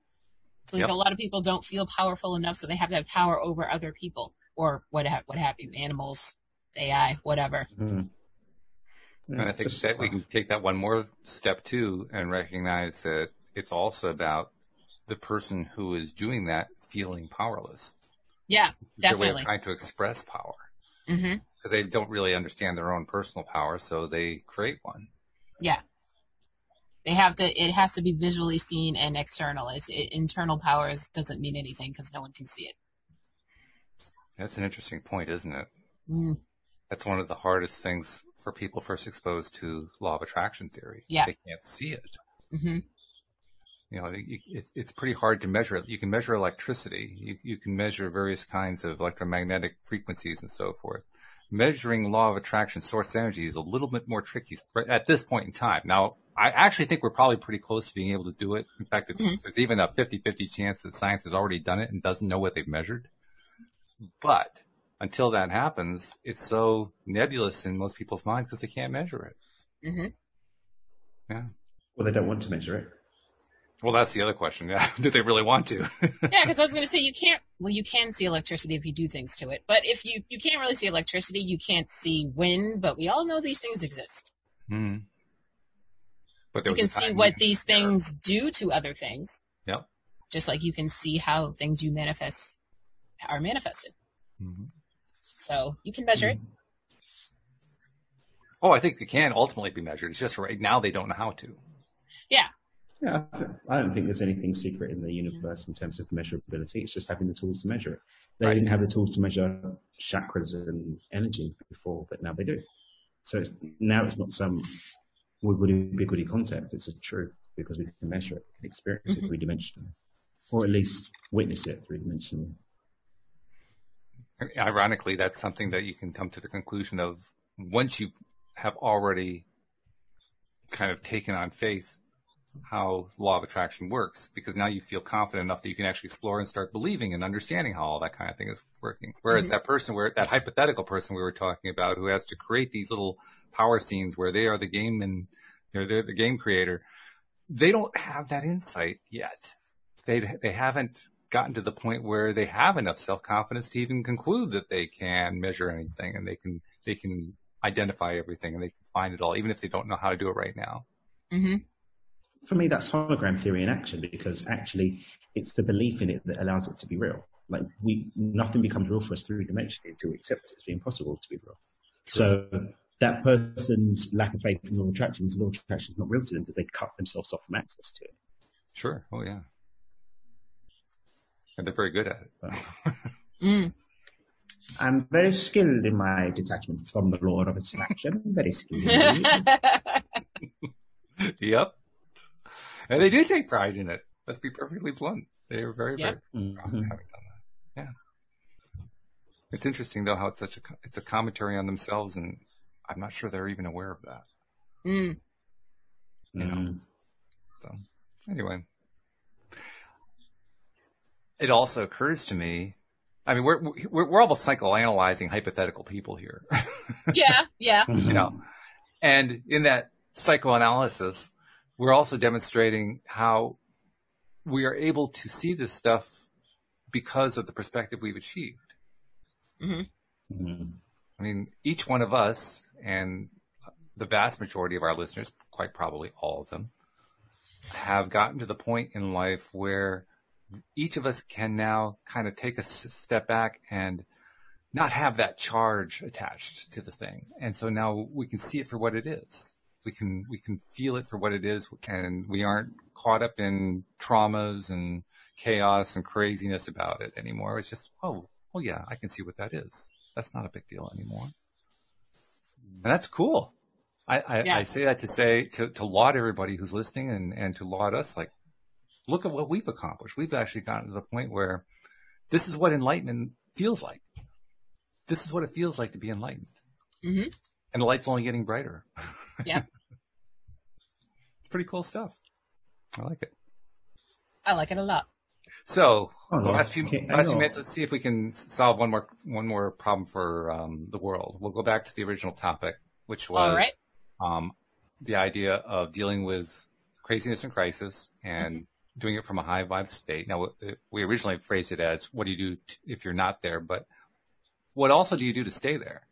It's like Yep. a lot of people don't feel powerful enough, so they have to have power over other people or what ha- what have you, animals, AI, whatever. Mhm. And I think that we can take that one more step too and recognize that it's also about the person who is doing that feeling powerless. Yeah, It's their way of Definitely. trying to express power because they don't really understand their own personal power, so they create one. Yeah. They have to. It has to be visually seen and external. It's it, internal powers doesn't mean anything because no one can see it. That's an interesting point, isn't it? Mm. That's one of the hardest things for people first exposed to law of attraction theory. Yeah. They can't see it. hmm You know, it, it, it's pretty hard to measure it. You can measure electricity. You, you can measure various kinds of electromagnetic frequencies and so forth. Measuring law of attraction source energy is a little bit more tricky at this point in time. Now, I actually think we're probably pretty close to being able to do it. In fact, it's, Mhm. there's even a 50-50 chance that science has already done it and doesn't know what they've measured. But until that happens, it's so nebulous in most people's minds because they can't measure it. hmm Yeah. Well, they don't want to measure it. Well, that's the other question. [laughs] Yeah. Do they really want to? [laughs] Yeah, because I was going to say you can't. Well, you can see electricity if you do things to it, but if you you can't really see electricity, you can't see wind. But we all know these things exist. Hmm. But there You can see what these things do to other things. Yep. Just like you can see how things you manifest are manifested. Mhm. So you can measure it. Oh, I think it can ultimately be measured. It's just right now they don't know how to. Yeah. Yeah, I don't think there's anything secret in the universe in terms of measurability. It's just having the tools to measure it. They Right. didn't have the tools to measure chakras and energy before, but now they do. So it's, now it's not some woody goody concept. It's a truth because we can measure it, we can experience it mm-hmm. three dimensionally, or at least witness it three dimensionally. Ironically, that's something that you can come to the conclusion of once you have already kind of taken on faith how law of attraction works, because now you feel confident enough that you can actually explore and start believing and understanding how all that kind of thing is working. Whereas Mhm. that person, where that hypothetical person we were talking about, who has to create these little power scenes where they are the game and they're, they're the game creator, they don't have that insight yet. They they haven't gotten to the point where they have enough self confidence to even conclude that they can measure anything and they can they can identify everything and they can find it all, even if they don't know how to do it right now. hmm For me, that's hologram theory in action because actually it's the belief in it that allows it to be real. Like we, nothing becomes real for us three dimensionally until we accept it as being possible to be real. So that person's lack of faith in law of attraction is law of attraction is not real to them because they cut themselves off from access to it. Sure. Oh yeah. And they're very good at it. [laughs] Mm. I'm very skilled in my detachment from the law of attraction. Very skilled. [laughs] yep. And they do take pride in it. Let's be perfectly blunt. They are very, Yep. very proud of Mhm. having done that. Yeah. It's interesting though how it's such a it's a commentary on themselves, and I'm not sure they're even aware of that. mm. You know. Mm. So anyway, it also occurs to me. I mean, we're we're, we're almost psychoanalyzing hypothetical people here. [laughs] Yeah, yeah. You know. And in that psychoanalysis, we're also demonstrating how we are able to see this stuff because of the perspective we've achieved. hmm Mhm. I mean, each one of us and the vast majority of our listeners, quite probably all of them, have gotten to the point in life where each of us can now kind of take a step back and not have that charge attached to the thing. And so now we can see it for what it is. We can, we can feel it for what it is and we aren't caught up in traumas and chaos and craziness about it anymore. It's just, oh, well, yeah, I can see what that is. That's not a big deal anymore. And that's cool. I, I, Yeah. I say that to say, to, to laud everybody who's listening and, and to laud us, like, look at what we've accomplished. We've actually gotten to the point where this is what enlightenment feels like. This is what it feels like to be enlightened. hmm And the light's only getting brighter. Yep. [laughs] it's pretty cool stuff. I like it. I like it a lot. So, Oh, the last few, Okay, last few minutes, let's see if we can solve one more, one more problem for, um, the world. We'll go back to the original topic, which was, All right. um, the idea of dealing with craziness and crisis and doing it from a high vibe state. Now, uh, we originally phrased it as, what do you do t- if you're not there? But what also do you do to stay there?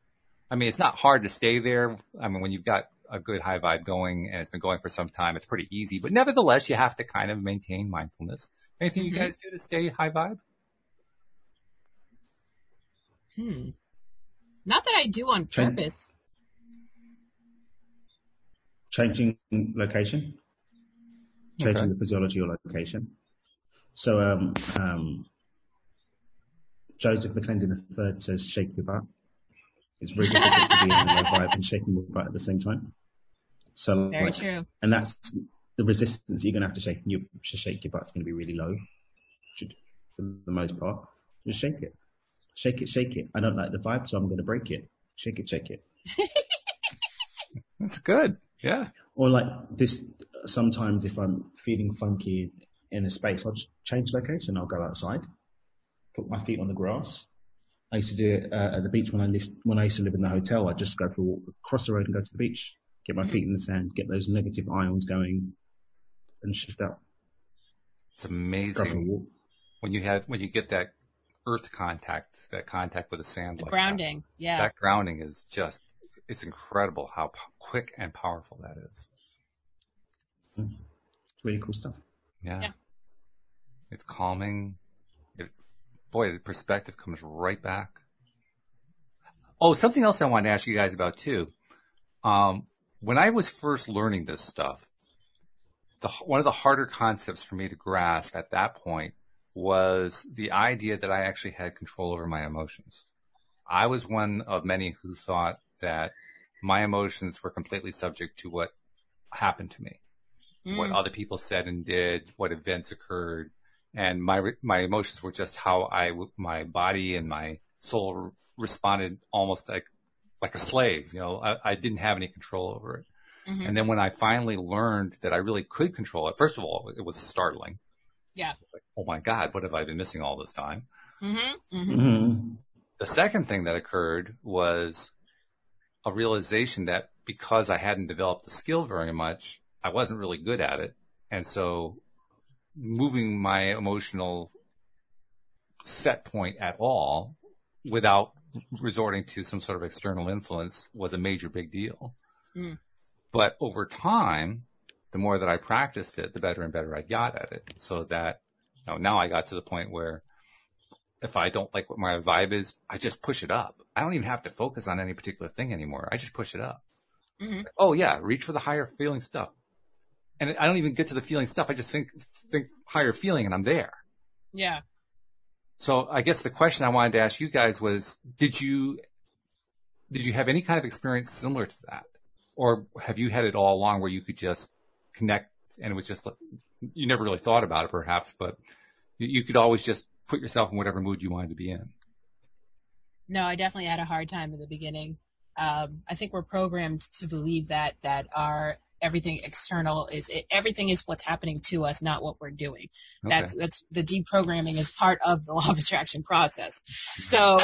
I mean, it's not hard to stay there. I mean, when you've got a good high vibe going and it's been going for some time, it's pretty easy. But nevertheless, you have to kind of maintain mindfulness. Anything you Mhm. guys do to stay high vibe? Hmm. Not that I do on Change- purpose. Changing location. Changing Okay. the physiology or location. So, um, um, Joseph McClendon III says shake your butt. It's very difficult to be in a low vibe and shaking your butt at the same time. So, Very like, true. and that's the resistance you're going to have to shake. You to shake your butt's going to be really low, should, for the most part. Just shake it, shake it, shake it. I don't like the vibe, so I'm going to break it. Shake it, shake it. [laughs] That's good. Yeah. Or like this. Sometimes if I'm feeling funky in a space, I'll just change location. I'll go outside, put my feet on the grass. I used to do it uh, at the beach when I lived when I used to live in the hotel. I'd just go for a walk across the road and go to the beach, get my feet in the sand, get those negative ions going, and shift out. It's amazing when you have when you get that earth contact, that contact with the sand. The like grounding. That. Yeah. That grounding is just it's incredible how p- quick and powerful that is. It's really cool stuff. Yeah. Yeah. It's calming. It, boy, the perspective comes right back. Oh, something else I wanted to ask you guys about too. Um, when I was first learning this stuff, the, one of the harder concepts for me to grasp at that point was the idea that I actually had control over my emotions. I was one of many who thought that my emotions were completely subject to what happened to me what Mm. other people said and did, what events occurred, and my my emotions were just how I my body and my soul responded almost like like a slave. You know, I, I didn't have any control over it. Mhm. And then when I finally learned that I really could control it, first of all, it was startling. Yeah. It's like, oh my God, what have I been missing all this time? Mm-hmm. hmm Mm. The second thing that occurred was a realization that because I hadn't developed the skill very much, I wasn't really good at it. And so moving my emotional set point at all without resorting to some sort of external influence was a major big deal. Mm. But over time, the more that I practiced it, the better and better I got at it. So that you know, now I got to the point where if I don't like what my vibe is, I just push it up. I don't even have to focus on any particular thing anymore. I just push it up. Mhm. Oh yeah, reach for the higher feeling stuff. And I don't even get to the feeling stuff. I just think, think higher feeling and I'm there. Yeah. So I guess the question I wanted to ask you guys was, did you, did you have any kind of experience similar to that? Or have you had it all along where you could just connect and it was just, you never really thought about it perhaps, but you, could always just put yourself in whatever mood you wanted to be in. No, I definitely had a hard time in the beginning. Um, I think we're programmed to believe that that our everything external is it, everything is what's happening to us, not what we're doing. Okay. That's that's the deprogramming is part of the [laughs] law of attraction process. So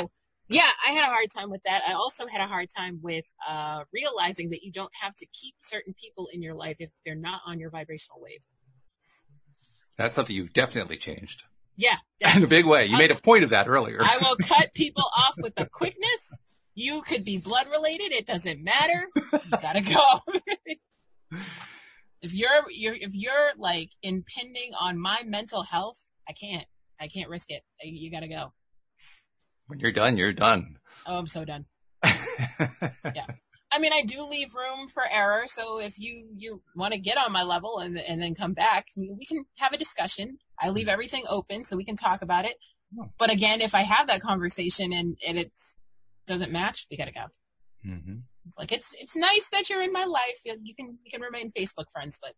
yeah, I had a hard time with that. I also had a hard time with uh, realizing that you don't have to keep certain people in your life if they're not on your vibrational wave. That's something you've definitely changed Yeah, [laughs] in a big way. You made a point of that earlier. I will [laughs] cut people off with a quickness. You could be blood related. It doesn't matter. You gotta go. If you're, you're, if you're like impending on my mental health, I can't, I can't risk it. You gotta go. when you're done, you're done. Oh, I'm so done. [laughs] Yeah. I mean, I do leave room for error. So if you, you want to get on my level and, and then come back, we can have a discussion. I leave everything open so we can talk about it. Oh. But again, if I have that conversation and, and it doesn't match, we gotta go. hmm It's like, it's, it's nice that you're in my life. You, you can, you can remain Facebook friends, but.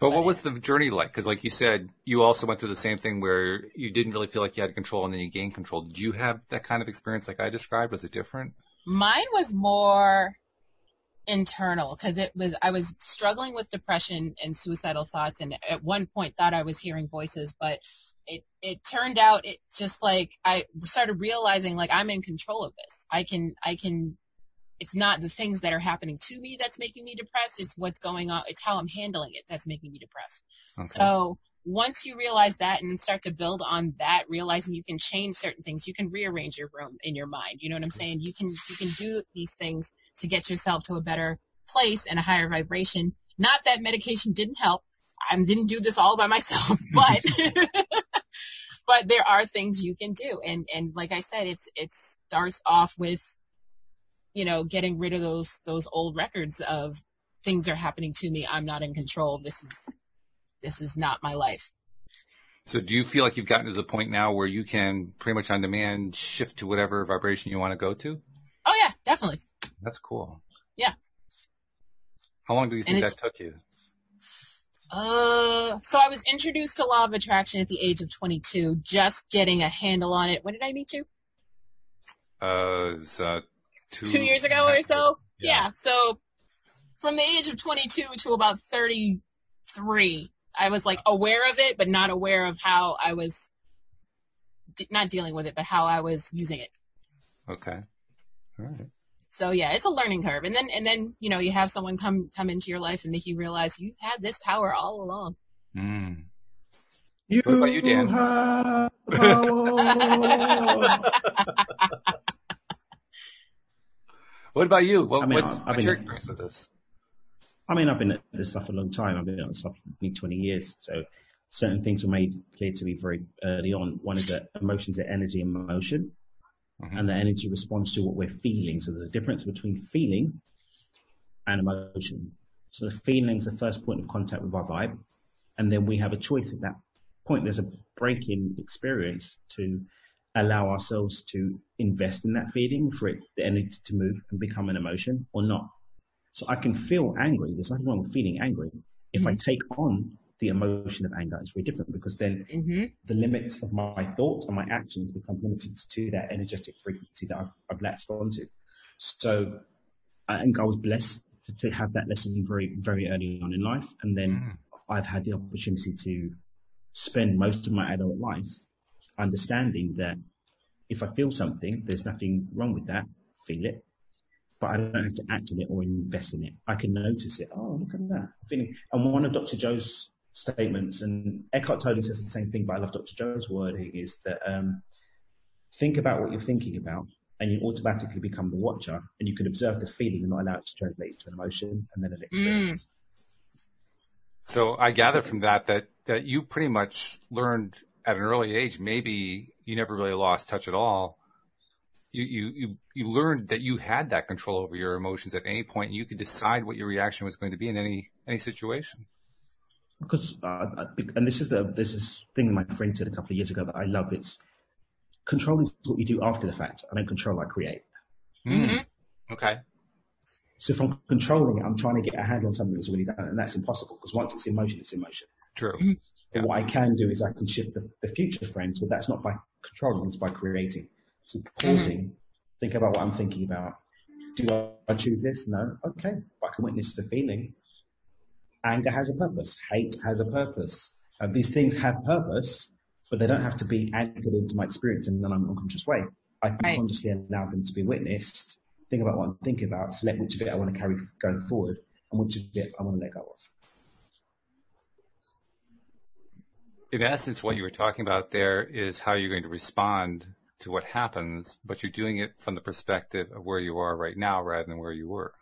But what it. was the journey like? Because like you said, you also went through the same thing where you didn't really feel like you had control and then you gained control. Did you have that kind of experience like I described? Was it different? Mine was more internal because it was I was struggling with depression and suicidal thoughts and at one point thought I was hearing voices but it it turned out it just like I started realizing like I'm in control of this. I can I can it's not the things that are happening to me that's making me depressed, it's what's going on it's how I'm handling it that's making me depressed. Okay. So once you realize that and start to build on that, realizing you can change certain things, you can rearrange your room in your mind. You know what I'm saying? You can, you can do these things to get yourself to a better place and a higher vibration. Not that medication didn't help. I didn't do this all by myself, [laughs] but, [laughs] but there are things you can do. And, and like I said, it's, it starts off with, you know, getting rid of those, those old records of things are happening to me. I'm not in control. This is, this is not my life. So do you feel like you've gotten to the point now where you can pretty much on demand shift to whatever vibration you want to go to? Oh yeah, definitely. That's cool. Yeah. How long do you think that took you? Uh, so I was introduced to law of attraction at the age of 22, just getting a handle on it. When did I meet you? Uh, it was, uh, two, Two years ago or so? Yeah. Yeah. So from the age of 22 to about 33, I was like aware of it, but not aware of how I was de- not dealing with it, but how I was using it. Okay. All right. So yeah, it's a learning curve. And then, and then, you know, you have someone come, come into your life and make you realize you had this power all along. Mm. You What about you, Dan? [laughs] [laughs] What about you? What, I mean, what's, I've what's been- your experience with this? I mean, I've been at this stuff a long time. I've been at this stuff for nearly 20 years. So certain things were made clear to me very early on. One is that emotions are energy and motion, Mhm. and the energy responds to what we're feeling. So there's a difference between feeling and emotion. So the feeling is the first point of contact with our vibe, and then we have a choice at that point. There's a break in experience to allow ourselves to invest in that feeling for it, the energy to move and become an emotion or not. So I can feel angry. There's nothing wrong with feeling angry. If I take on the emotion of anger, it's very different because then hmm the limits of my thoughts and my actions become limited to that energetic frequency that I've, I've latched onto. So I think I was blessed to, to have that lesson very, very early on in life. And then Mm. I've had the opportunity to spend most of my adult life understanding that if I feel something, there's nothing wrong with that. Feel it. But I don't have to act on it or invest in it. I can notice it. Oh, look at that. Feeling. And one of Dr. Joe's statements, and Eckhart Tolle says the same thing, but I love Dr. Joe's wording, is that um, think about what you're thinking about, and you automatically become the watcher, and you can observe the feeling and not allow it to translate into an emotion and then an experience. So I gather from that that that you pretty much learned at an early age. Maybe you never really lost touch at all. You you you you learned that you had that control over your emotions at any point. You could decide what your reaction was going to be in any any situation. because uh, and this is the this is thing that my friend said a couple of years ago that I love. It's control is what you do after the fact. I don't control, I create. hmm Okay. So if I'm controlling it, I'm trying to get a handle on something that's already done, and that's impossible because once it's in motion, it's in motion. True. But what I can do is I can shift the, the future frames, but that's not by controlling, it's by creating. So pausing, mm-hmm. think about what I'm thinking about. Do I, choose this? No. Okay. But I can witness the feeling. Anger has a purpose. Hate has a purpose. And these things have purpose, but they don't have to be anchored into my experience in an unconscious way. I can Right. consciously allow them to be witnessed, think about what I'm thinking about, select which of it I want to carry going forward and which of it I want to let go of. In essence, what you were talking about there is how you're going to respond to what happens, but you're doing it from the perspective of where you are right now rather than where you were.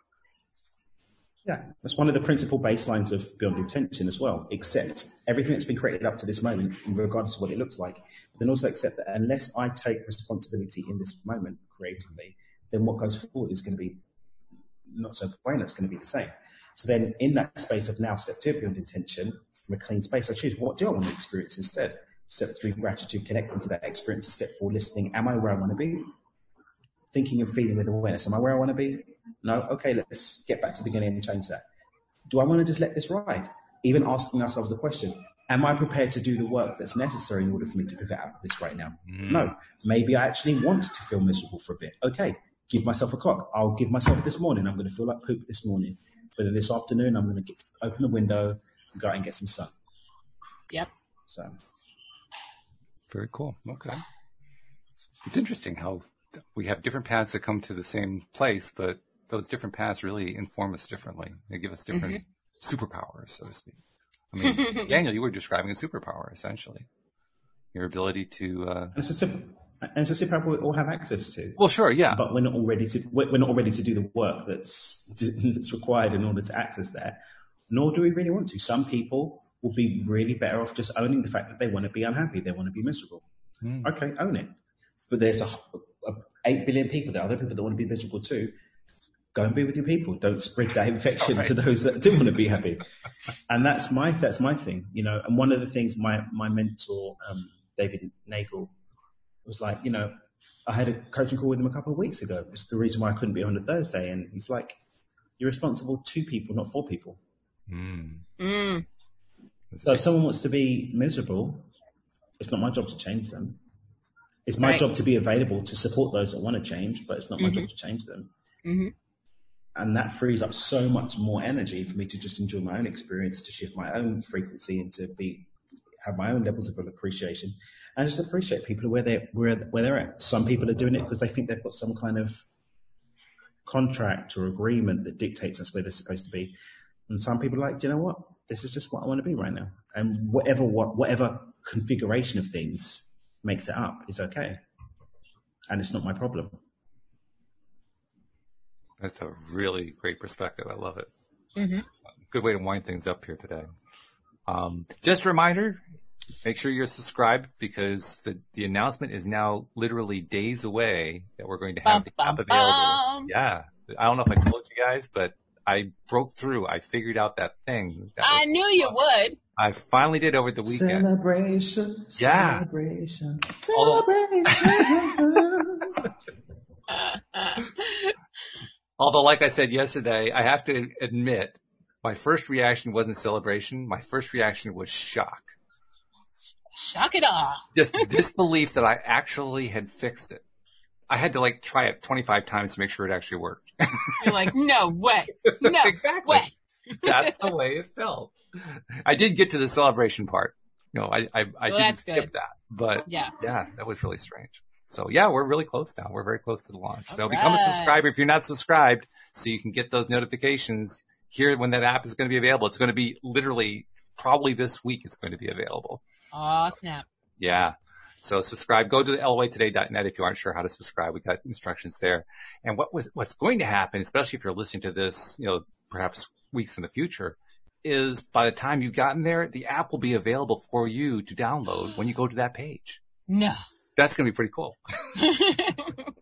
Yeah, that's one of the principal baselines of Beyond Intention as well. Accept everything that's been created up to this moment, regardless of what it looks like. But then also accept that unless I take responsibility in this moment creatively, then what goes forward is going to be not so bueno. It's going to be the same. So then, in that space of now step two Beyond Intention, from a clean space, I choose what do I want to experience instead. Step three, gratitude, connecting to that experience. Step four, listening. Am I where I want to be? Thinking and feeling with awareness. Am I where I want to be? No? Okay, let's get back to the beginning and change that. Do I want to just let this ride? Even asking ourselves the question, am I prepared to do the work that's necessary in order for me to pivot out of this right now? Mm. No. Maybe I actually want to feel miserable for a bit. Okay, give myself a clock. I'll give myself this morning. I'm going to feel like poop this morning. But then this afternoon, I'm going to get, open the window go out and get some sun. Yep. So, Very cool. Okay. It's interesting how we have different paths that come to the same place, but those different paths really inform us differently. They give us different superpowers, so to speak. I mean, [laughs] Daniel, you were describing a superpower essentially. Your ability to, uh, it's a, super, and it's a superpower we all have access to. well, sure, yeah. but we're not all ready to we're we're not all ready to do the work that's [laughs] that's required in order to access that. Nor do we really want to. Some people will be really better off just owning the fact that they want to be unhappy, they want to be miserable. Hmm. Okay, own it. But there's a, a, eight billion people there, are other people that want to be miserable too. Go and be with your people. Don't spread that infection to those that do want to be happy. And that's my that's my thing, you know. And one of the things my my mentor um, David Nagel was like, you know, I had a coaching call with him a couple of weeks ago. It's the reason why I couldn't be on a Thursday. And he's like, you're responsible to people, not for people. Mm. Mm. So if someone wants to be miserable, it's not my job to change them. It's my Right. job to be available to support those that want to change, but it's not my job to change them. hmm And that frees up so much more energy for me to just enjoy my own experience, to shift my own frequency and to be, have my own levels of appreciation and just appreciate people where they where where they're at. Some people are doing it because they think they've got some kind of contract or agreement that dictates us where they're supposed to be. And some people are like, "Do you know what? This is just what I want to be right now. And whatever what whatever configuration of things makes it up is okay. And it's not my problem. That's a really great perspective. I love it. Mm-hmm. Good way to wind things up here today. Um, just a reminder, make sure you're subscribed because the, the announcement is now literally days away that we're going to have Bum, the app available. bum. Yeah. I don't know if I told you guys, but I broke through. I figured out that thing. That I was- knew you would. I finally did over the weekend. Celebration. Yeah. Celebration. Celebration. [laughs] Although, like I said yesterday, I have to admit, my first reaction wasn't celebration. My first reaction was shock. Shock it all. Just disbelief that I actually had fixed it. I had to like try it 25 times to make sure it actually worked. [laughs] You're like, no way. No exactly. way. [laughs] That's the way it felt. I did get to the celebration part. You know, I, I, I Well, didn't skip good. that, but Yeah. yeah, that was really strange. So yeah, we're really close now. We're very close to the launch. So All become a subscriber if you're not subscribed so you can get those notifications here when that app is going to be available. It's going to be literally probably this week it's going to be available. Oh, snap. Yeah. So subscribe. Go to loatoday.net if you aren't sure how to subscribe. We got instructions there. And what was what's going to happen, especially if you're listening to this, you know, perhaps weeks in the future, is by the time you've gotten there, the app will be available for you to download when you go to that page. No. That's going to be pretty cool. [laughs]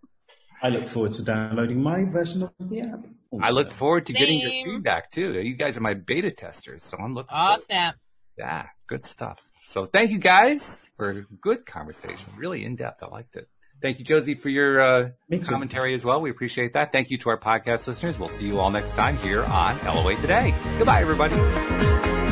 I look forward to downloading my version of the app. I look forward to getting your feedback too. You guys are my beta testers, so I'm looking. oh, forward. snap. Yeah, good stuff. So thank you guys for a good conversation. Really in depth. I liked it. Thank you, Josie, for your uh, commentary as well. We appreciate that. Thank you to our podcast listeners. We'll see you all next time here on LOA Today. Goodbye, everybody.